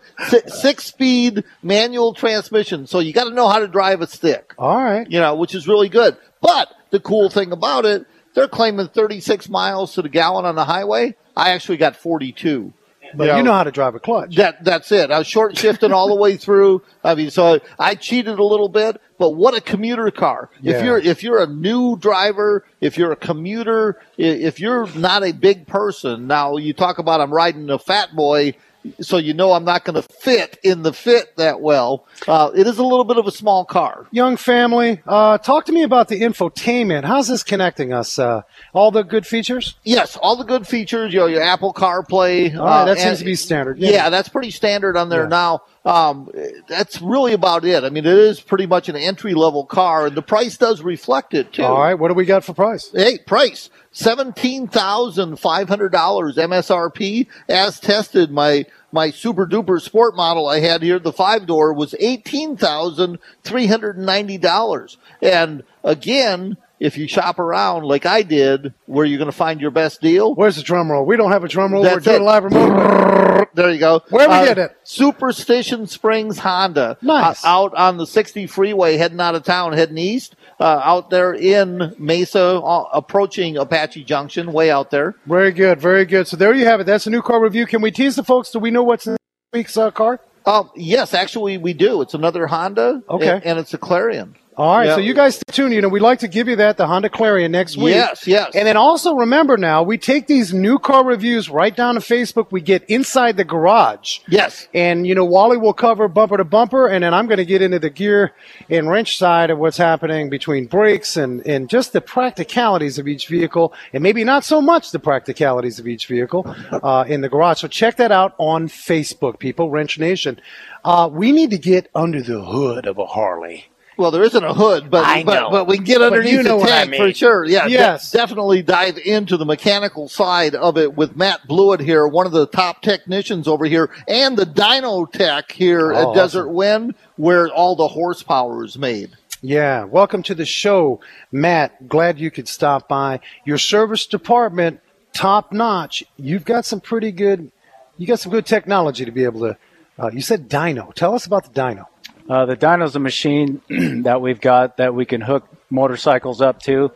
six speed manual transmission. So you got to know how to drive a stick, All right. you know, which is really good. But the cool thing about it, they're claiming 36 miles to the gallon on the highway. I actually got 42. But you know how to drive a clutch. That that's it. I was short shifting all the way through. I mean, so I cheated a little bit, but what a commuter car! Yeah. If you're if you're a new driver, if you're a commuter, if you're not a big person, now you talk about I'm riding a fat boy, so you know I'm not going to fit in the fit that well. Uh, it is a little bit of a small car. Young family, uh, talk to me about the infotainment. How's this connecting us? Uh, all the good features? Yes, all the good features. You know, your Apple CarPlay. Right, uh, that and- seems to be standard. Yeah, that's pretty standard on there Yeah. now. Um, that's really about it. I mean, it is pretty much an entry level car, and the price does reflect it too. All right, what do we got for price? Hey, price seventeen thousand five hundred dollars MSRP as tested. My my super duper sport model I had here, the five door, was eighteen thousand three hundred and ninety dollars. And again, if you shop around like I did, where are you're going to find your best deal? Where's the drum roll? We don't have a drum roll. We're That's doing it. live remote. There you go. Where we Uh, get it? Superstition Springs Honda. Nice. Uh, out on the 60 freeway, heading out of town, heading east. Uh, out there in Mesa, uh, approaching Apache Junction, way out there. Very good, very good. So there you have it. That's a new car review. Can we tease the folks? Do we know what's in this week's uh, car? Um, yes, actually, we do. It's another Honda. Okay. And, and it's a Clarity. All right, Yeah. so you guys stay tuned. You know, we'd like to give you that, the Honda Clarity next week. Yes, yes. And then also remember now, we take these new car reviews right down to Facebook. We get inside the garage. Yes. And, you know, Wally will cover bumper to bumper, and then I'm going to get into the gear and wrench side of what's happening between brakes and, and just the practicalities of each vehicle, and maybe not so much the practicalities of each vehicle uh, in the garage. So check that out on Facebook, people, Wrench Nation. Uh, we need to get under the hood of a Harley. Well, there isn't a hood, but I know. but, but we can get underneath you know the what I tank mean. for sure. Yeah, de- Yes. definitely dive into the mechanical side of it with Matt Blewett here, one of the top technicians over here, and the Dyno Tech here Oh, at Desert Wind, where all the horsepower is made. Yeah, welcome to the show, Matt. Glad you could stop by. Your service department, top notch. You've got some pretty good, you got some good technology to be able to. Uh, you said dyno. Tell us about the dyno. Uh, the dyno's a machine that we've got that we can hook motorcycles up to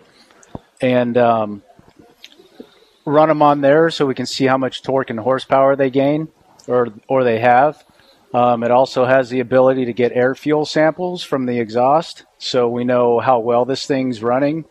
and um, run them on there so we can see how much torque and horsepower they gain or, or they have. Um, it also has the ability to get air fuel samples from the exhaust so we know how well this thing's running.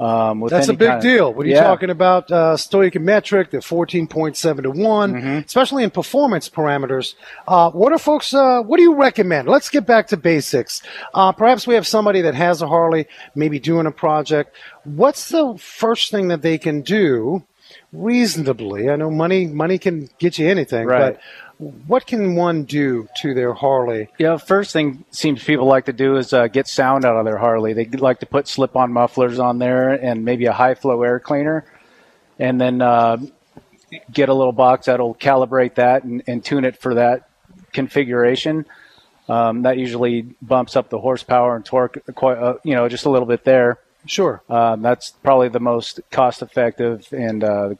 Um, That's a big of- deal. What are you Yeah. talking about? Uh, stoichiometric, the 14.7 to one, Mm-hmm. especially in performance parameters. Uh, what are folks, uh, what do you recommend? Let's get back to basics. Uh, perhaps we have somebody that has a Harley, maybe doing a project. What's the first thing that they can do reasonably? I know money, money can get you anything, Right. but what can one do to their Harley? Yeah, first thing seems people like to do is uh, get sound out of their Harley. They like to put slip-on mufflers on there and maybe a high-flow air cleaner, and then uh, get a little box that'll calibrate that and, and tune it for that configuration. Um, that usually bumps up the horsepower and torque, quite, uh, you know, just a little bit there. Sure. Um, that's probably the most cost effective and uh,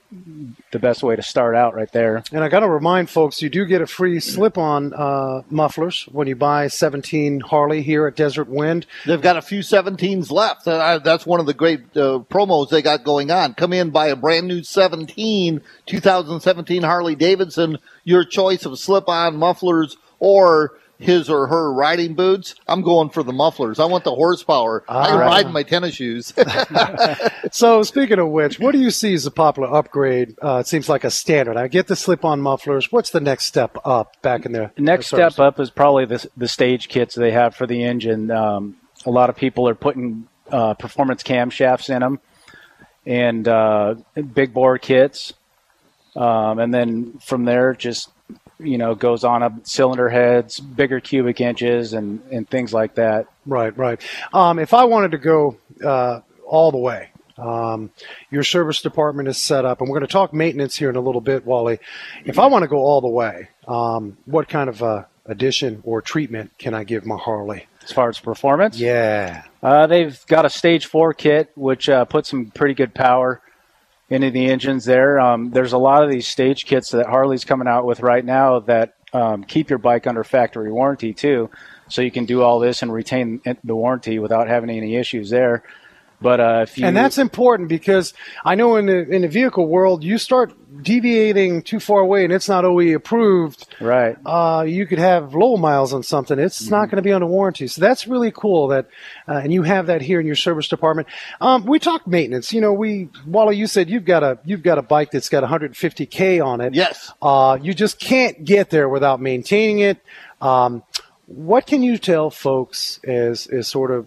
the best way to start out right there. And I got to remind folks, you do get a free slip-on uh, mufflers when you buy 17 Harley here at Desert Wind. They've got a few 17s left. Uh, that's one of the great uh, promos they got going on. Come in, buy a brand new 17, 2017 Harley Davidson, your choice of slip-on mufflers or his or her riding boots. I'm going for the mufflers. I want the horsepower. I can right. ride in my tennis shoes. So speaking of which, what do you see as a popular upgrade? Uh, it seems like a standard. I get the slip-on mufflers. What's the next step up back in there? Next step up is probably the, the stage kits they have for the engine. Um, a lot of people are putting uh, performance camshafts in them and uh, big bore kits. Um, and then from there, just you know, goes on up cylinder heads, bigger cubic inches, and, and things like that. Right, right. Um, if I wanted to go uh, all the way, um, your service department is set up, and we're going to talk maintenance here in a little bit, Wally. If I want to go all the way, um, what kind of uh, addition or treatment can I give my Harley? As far as performance, Yeah. Uh, they've got a stage four kit, which uh, puts some pretty good power into the engines there. Um, there's a lot of these stage kits that Harley's coming out with right now that um, keep your bike under factory warranty too. So you can do all this and retain the warranty without having any issues there. But uh, if you and that's important because I know in the in the vehicle world, you start deviating too far away and it's not OE approved. right, Uh, you could have low miles on something; it's not going to be under warranty. So that's really cool that, uh, and you have that here in your service department. Um, we talked maintenance. You know, we Wally, you said you've got a you've got a bike that's got 150k on it. yes. Uh, you just can't get there without maintaining it. Um, what can you tell folks as as sort of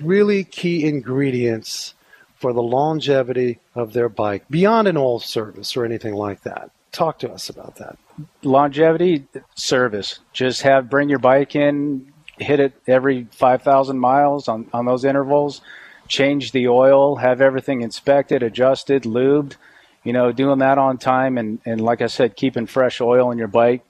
really key ingredients for the longevity of their bike beyond an oil service or anything like that? Talk to us about that. longevity service. Just have bring your bike in, hit it every five thousand miles on on those intervals. Change the oil, have everything inspected, adjusted, lubed. You know, doing that on time and and like I said, keeping fresh oil in your bike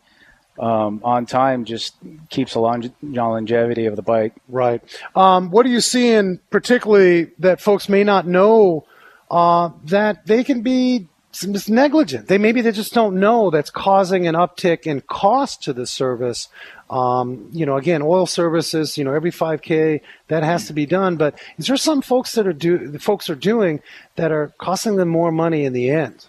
um, on time just keeps the longe- longevity of the bike. Right. Um, what are you seeing, particularly that folks may not know uh, that they can be negligent? They maybe they just don't know that's causing an uptick in cost to the service. Um, you know, again, oil services. You know, every 5K that has to be done. But is there some folks that are do the folks are doing that are costing them more money in the end?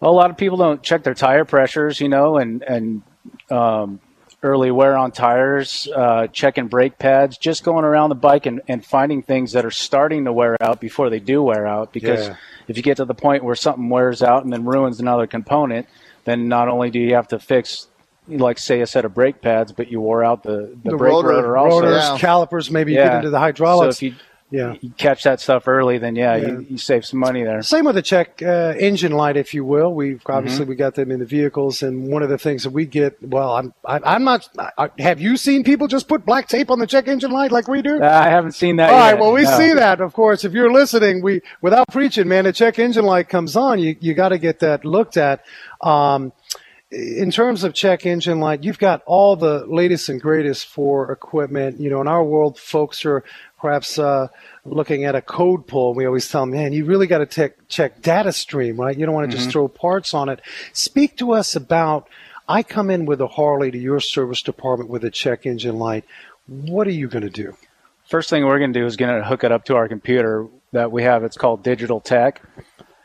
Well, a lot of people don't check their tire pressures, you know, and and um, early wear on tires, uh, checking brake pads, just going around the bike and, and finding things that are starting to wear out before they do wear out. Because Yeah. if you get to the point where something wears out and then ruins another component, then not only do you have to fix, like say a set of brake pads, but you wore out the, the, brake rotor- rotor, also. Rotors, Yeah. calipers, maybe you get into the So hydraulics. if you, yeah. you catch that stuff early, then yeah, Yeah. You, you save some money there. Same with the check uh, engine light, if you will. We've obviously Mm-hmm. we got them in the vehicles, and one of the things that we get. Well, I'm I, I'm not. I, have you seen people just put black tape on the check engine light like we do? Uh, I haven't seen that All yet. right. Well, we no. see that, of course. If you're listening, we without preaching, man, the check engine light comes on. You you got to get that looked at. Um, in terms of check engine light, you've got all the latest and greatest for equipment. You know, in our world, folks are perhaps uh, looking at a code pull. We always tell them, man, you really got to check check data stream, right? You don't want to just throw parts on it. Speak to us about. I come in with a Harley to your service department with a check engine light. What are you going to do? first thing we're going to do is going to hook it up to our computer that we have. It's called Digital Tech,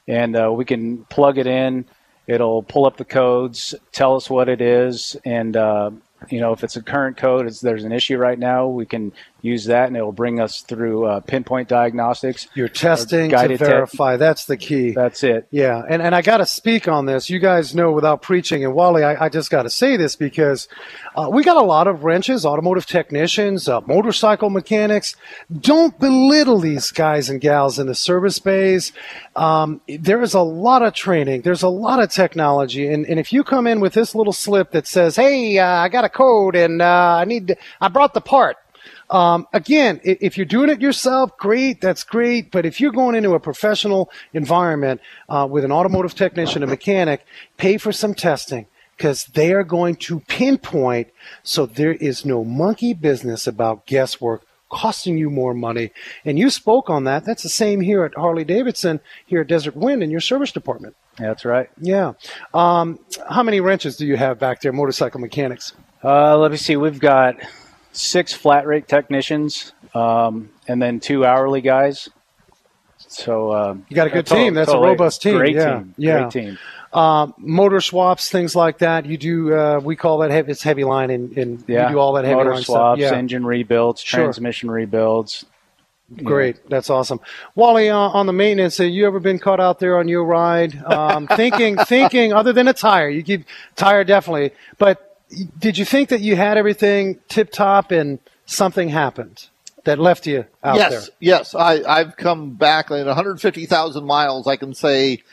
and uh, we can plug it in. It'll pull up the codes, tell us what it is, and uh, you know if it's a current code, it's, there's an issue right now. We can use that, and it will bring us through uh, pinpoint diagnostics. You're testing to verify. That's the key. That's it. Yeah, and, and I got to speak on this. You guys know without preaching, and Wally, I, I just got to say this because uh, we got a lot of wrenches, automotive technicians, uh, motorcycle mechanics. Don't belittle these guys and gals in the service bays. Um, there is a lot of training, there's a lot of technology, and, and if you come in with this little slip that says, "Hey, uh, I got a code and uh, I need, to, I brought the part," Um, again, if you're doing it yourself, great, that's great. But if you're going into a professional environment uh, with an automotive technician, a mechanic, pay for some testing because they are going to pinpoint so there is no monkey business about guesswork costing you more money. And you spoke on that. That's the same here at Harley Davidson, here at Desert Wind in your service department. That's right. Yeah. Um, how many wrenches do you have back there, motorcycle mechanics? Uh, let me see. We've got six flat rate technicians, um, and then two hourly guys. So uh, You got a good total- team. That's a robust team. Great yeah. team. Yeah. Great team. Um, motor swaps, things like that. You do. Uh, we call that heavy. It's heavy line, and, and Yeah. you do all that heavy Motor line swaps, stuff. Yeah. engine rebuilds, Sure. transmission rebuilds. know. Great, that's awesome. Wally, uh, on the maintenance, have you ever been caught out there on your ride, um, thinking, thinking, other than a tire? You keep tire definitely, but did you think that you had everything tip top and something happened that left you out yes, there? yes. I, I've come back in 150,000 miles. I can say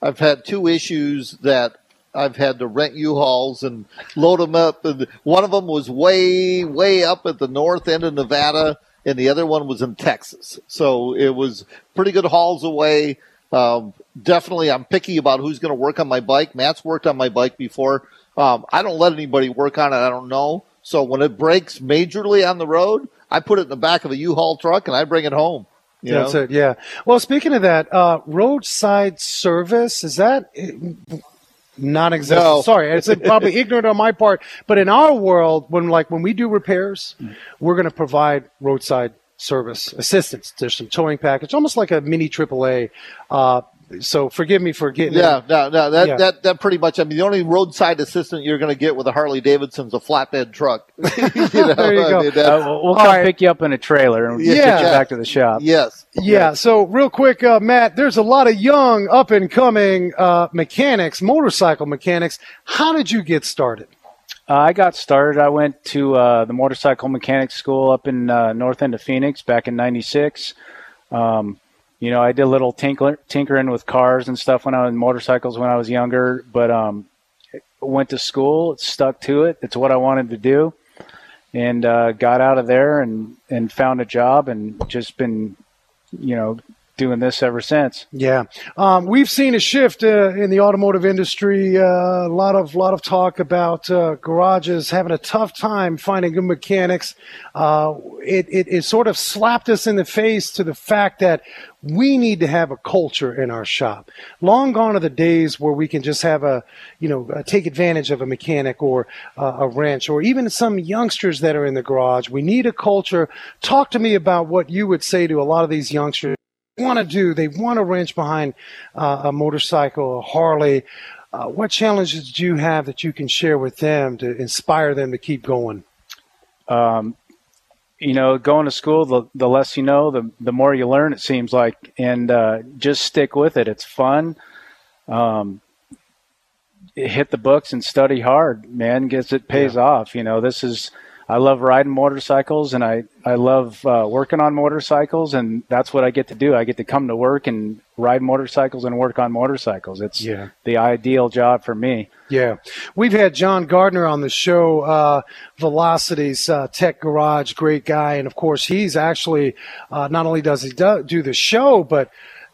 I've had two issues that I've had to rent U-Hauls and load them up. And one of them was way, way up at the north end of Nevada, and the other one was in Texas. So it was pretty good hauls away. Um, definitely, I'm picky about who's going to work on my bike. Matt's worked on my bike before. Um, I don't let anybody work on it. I don't know. So when it breaks majorly on the road, I put it in the back of a U-Haul truck and I bring it home. You That's know? it. Yeah. Well, speaking of that, uh, roadside service is that not existent? No. Sorry, it's probably ignorant on my part. But in our world, when like when we do repairs, we're going to provide roadside service assistance. There's some towing package, almost like a mini AAA. Uh, so forgive me for getting Yeah, no, no, that, Yeah. that, that pretty much. I mean, the only roadside assistant you're going to get with a Harley Davidson's a flatbed truck. You know, There you I go. mean, Uh, we'll we'll come right. pick you up in a trailer and Yeah. get you back to the shop. yes. Yeah. So real quick, uh, Matt, there's a lot of young, up and coming uh, mechanics, motorcycle mechanics. How did you get started? Uh, I got started. I went to uh, the motorcycle mechanics school up in uh, north end of Phoenix back in '96. Um, you know, I did a little tinker, tinkering with cars and stuff when I was motorcycles when I was younger. But um, went to school, stuck to it. It's what I wanted to do, and uh, got out of there and and found a job and just been, you know, doing this ever since. Yeah, um, we've seen a shift uh, in the automotive industry. Uh, a lot of lot of talk about uh, garages having a tough time finding good mechanics. Uh, it, it it sort of slapped us in the face to the fact that we need to have a culture in our shop. Long gone are the days where we can just have a you know uh, take advantage of a mechanic or uh, a wrench or even some youngsters that are in the garage. We need a culture. Talk to me about what you would say to a lot of these youngsters want to do. They want to wrench behind uh, a motorcycle, a Harley. Uh, what challenges do you have that you can share with them to inspire them to keep going? um, you know, going to school, the, the less you know, the, the more you learn, it seems like. And uh, just stick with it. It's fun. Um, hit the books and study hard, man, because it pays off. You know, this is, I love riding motorcycles and I, I love uh, working on motorcycles. And that's what I get to do. I get to come to work and ride motorcycles and work on motorcycles. It's Yeah. the ideal job for me. Yeah, we've had John Gardner on the show, uh, Velocities uh, Tech Garage, great guy, and of course he's actually uh, not only does he do, do the show, but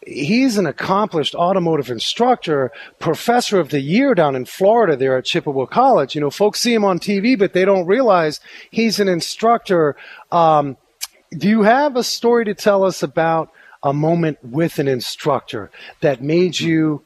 he's an accomplished automotive instructor, professor of the year down in Florida there at Chipola College. You know, folks see him on TV, but they don't realize he's an instructor. Um, do you have a story to tell us about a moment with an instructor that made you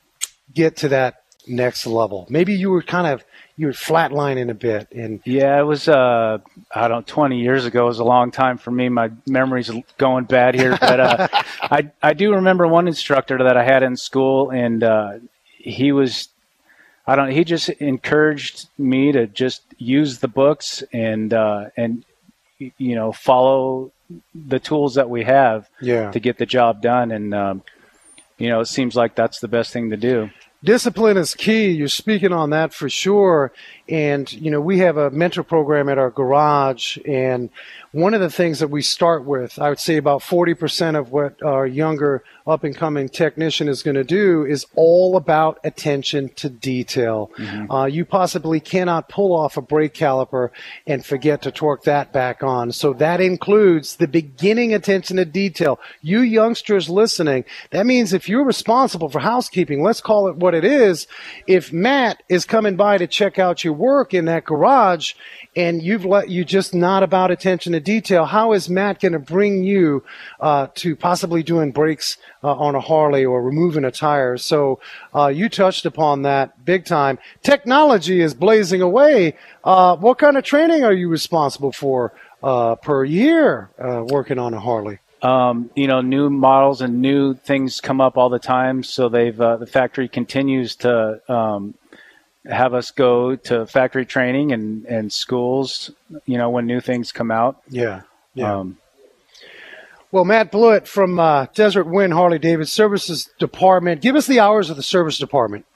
get to that next level? Maybe you were kind of you were flatlining a bit, and Yeah, it was uh I don't 20 years ago. Was a long time for me. My memory's going bad here, but uh I I do remember one instructor that I had in school and uh he was I don't he just encouraged me to just use the books and uh and you know, follow the tools that we have yeah, to get the job done and um you know, it seems like that's the best thing to do. Discipline is key. You're speaking on that for sure. And you know, we have a mentor program at our garage, and one of the things that we start with, I would say about 40% of what our younger up and coming technician is going to do is all about attention to detail. Uh, you possibly cannot pull off a brake caliper and forget to torque that back on. So that includes the beginning attention to detail. You youngsters listening, that means if you're responsible for housekeeping, let's call it what it is. If Matt is coming by to check out your work in that garage and you've let you just not about attention to to detail how is Matt going to bring you uh, to possibly doing brakes uh, on a Harley or removing a tire. So uh, you touched upon that big time. Technology is blazing away. Uh, what kind of training are you responsible for uh, per year working on a Harley? Um, you know, new models and new things come up all the time. So they've uh, the factory continues to um, have us go to factory training and, and schools. You know, when new things come out. Yeah. Yeah. Um, Well, Matt Blewett from uh, Desert Wind Harley Davidson Services Department. Give us the hours of the service department.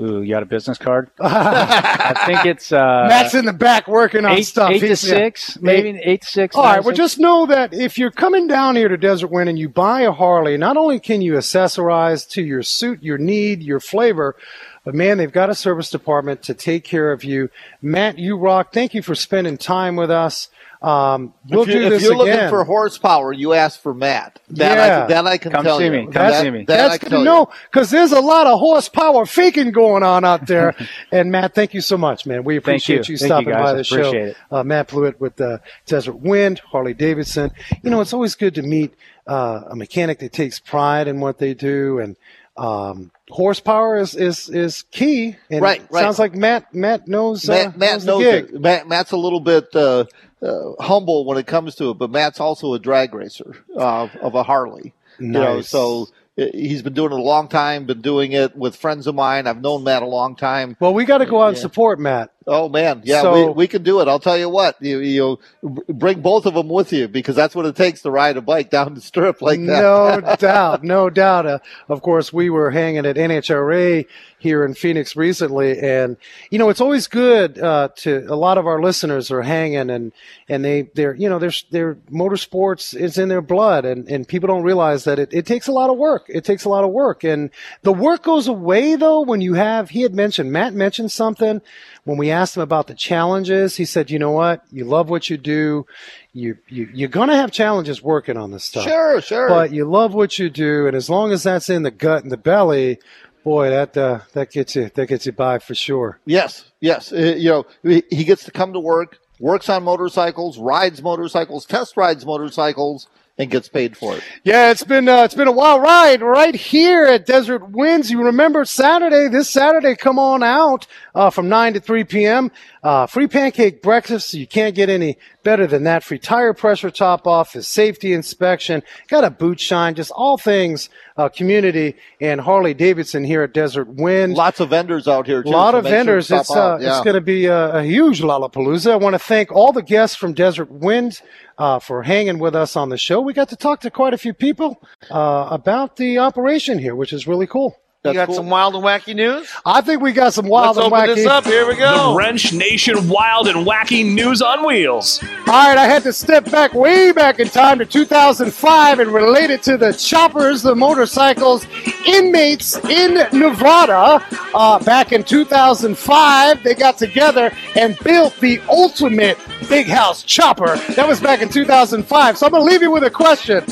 ooh, you got a business card? I think it's uh, Matt's in the back working on eight, stuff. eight to He's- yeah. six, maybe eight to six. All right. to Well, just know that if you're coming down here to Desert Wind and you buy a Harley, not only can you accessorize to your suit, your need, your flavor, but man, they've got a service department to take care of you. Matt, you rock. Thank you for spending time with us. Um, we'll if, you, do if this you're again. looking for horsepower, you ask for Matt. That, Yeah. I, that I can Come tell see you. me. Come That- see me. that I That's can good to know because there's a lot of horsepower faking going on out there. and Matt, thank you so much, man. We Thank you. appreciate you, Thank you, stopping guys. by I the show. appreciate it. Uh, Matt Blewett with uh, Desert Wind, Harley Davidson. You know, it's always good to meet uh, a mechanic that takes pride in what they do and. Um, horsepower is, is, is key. And Right, it right. Sounds like Matt Matt knows. Uh, Matt, Matt knows, knows the gig. it. Matt, Matt's a little bit uh, uh, humble when it comes to it, but Matt's also a drag racer uh, of a Harley. You know, Nice. so uh, he's been doing it a long time. Been doing it with friends of mine. I've known Matt a long time. Well, we got to go out and support Matt. Oh man, yeah, So- we, we can do it. I'll tell you what, you you bring both of them with you because that's what it takes to ride a bike down the strip like that. No doubt, no doubt. Uh, of course, we were hanging at NHRA here in Phoenix recently, and you know it's always good uh, to. A lot of our listeners are hanging, and and they they're you know their their motorsports is in their blood, and and people don't realize that it, it takes a lot of work. It takes a lot of work, and the work goes away though when you have. He had mentioned Matt mentioned something when we asked him about the challenges. He said, "You know what? You love what you do." You, you you're gonna have challenges working on this stuff. Sure, sure. But you love what you do, and as long as that's in the gut and the belly, boy, that uh, that gets you that gets you by for sure. Yes, yes. Uh, you know, he he gets to come to work, works on motorcycles, rides motorcycles, test rides motorcycles, and gets paid for it. Yeah, it's been uh, it's been a wild ride right here at Desert Winds. You remember Saturday? This Saturday, come on out uh, from nine to three p.m. Uh, free pancake breakfast. You can't get any better than that. Free tire pressure top off, his safety inspection, got a boot shine, just all things uh, community and Harley Davidson here at Desert Wind. Lots of vendors out here. A lot of make sure vendors. it's uh, out. it's going to be a, a huge Lollapalooza. I want to thank all the guests from Desert Wind uh, for hanging with us on the show. We got to talk to quite a few people uh, about the operation here, which is really cool. You got some wild and wacky news? I think we got some wild Let's and open wacky. this up. Here we go. The go. Wrench Nation Wild and Wacky News on Wheels. All right, I had to step back way back in time to 2005 and relate it to the choppers, the motorcycles, inmates in Nevada. Uh, back in 2005, they got together and built the ultimate big house chopper. That was back in 2005. So I'm going to leave you with a question.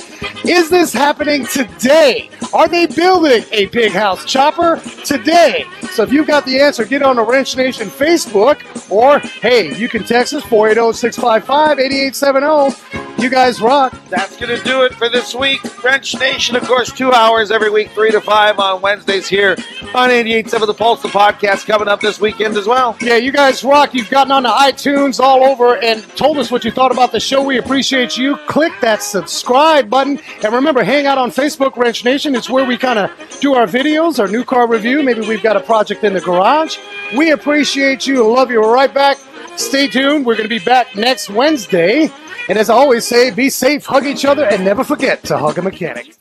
Is this happening today? Are they building a big house chopper today? So if you've got the answer, get on the Wrench Nation Facebook or hey, you can text us 480 655 8870. You guys rock. That's going to do it for this week. Wrench Nation, of course, two hours every week, 3 to 5 on Wednesdays here on 88.7 The Pulse, the podcast coming up this weekend as well. Yeah, you guys rock. You've gotten on the iTunes all over and told us what you thought about the show. We appreciate you. Click that subscribe button. And remember, hang out on Facebook, Wrench Nation. It's where we kind of do our videos, our new car review. Maybe we've got a project in the garage. We appreciate you. Love you. We're right back. Stay tuned. We're going to be back next Wednesday. And as I always say, be safe, hug each other, and never forget to hug a mechanic.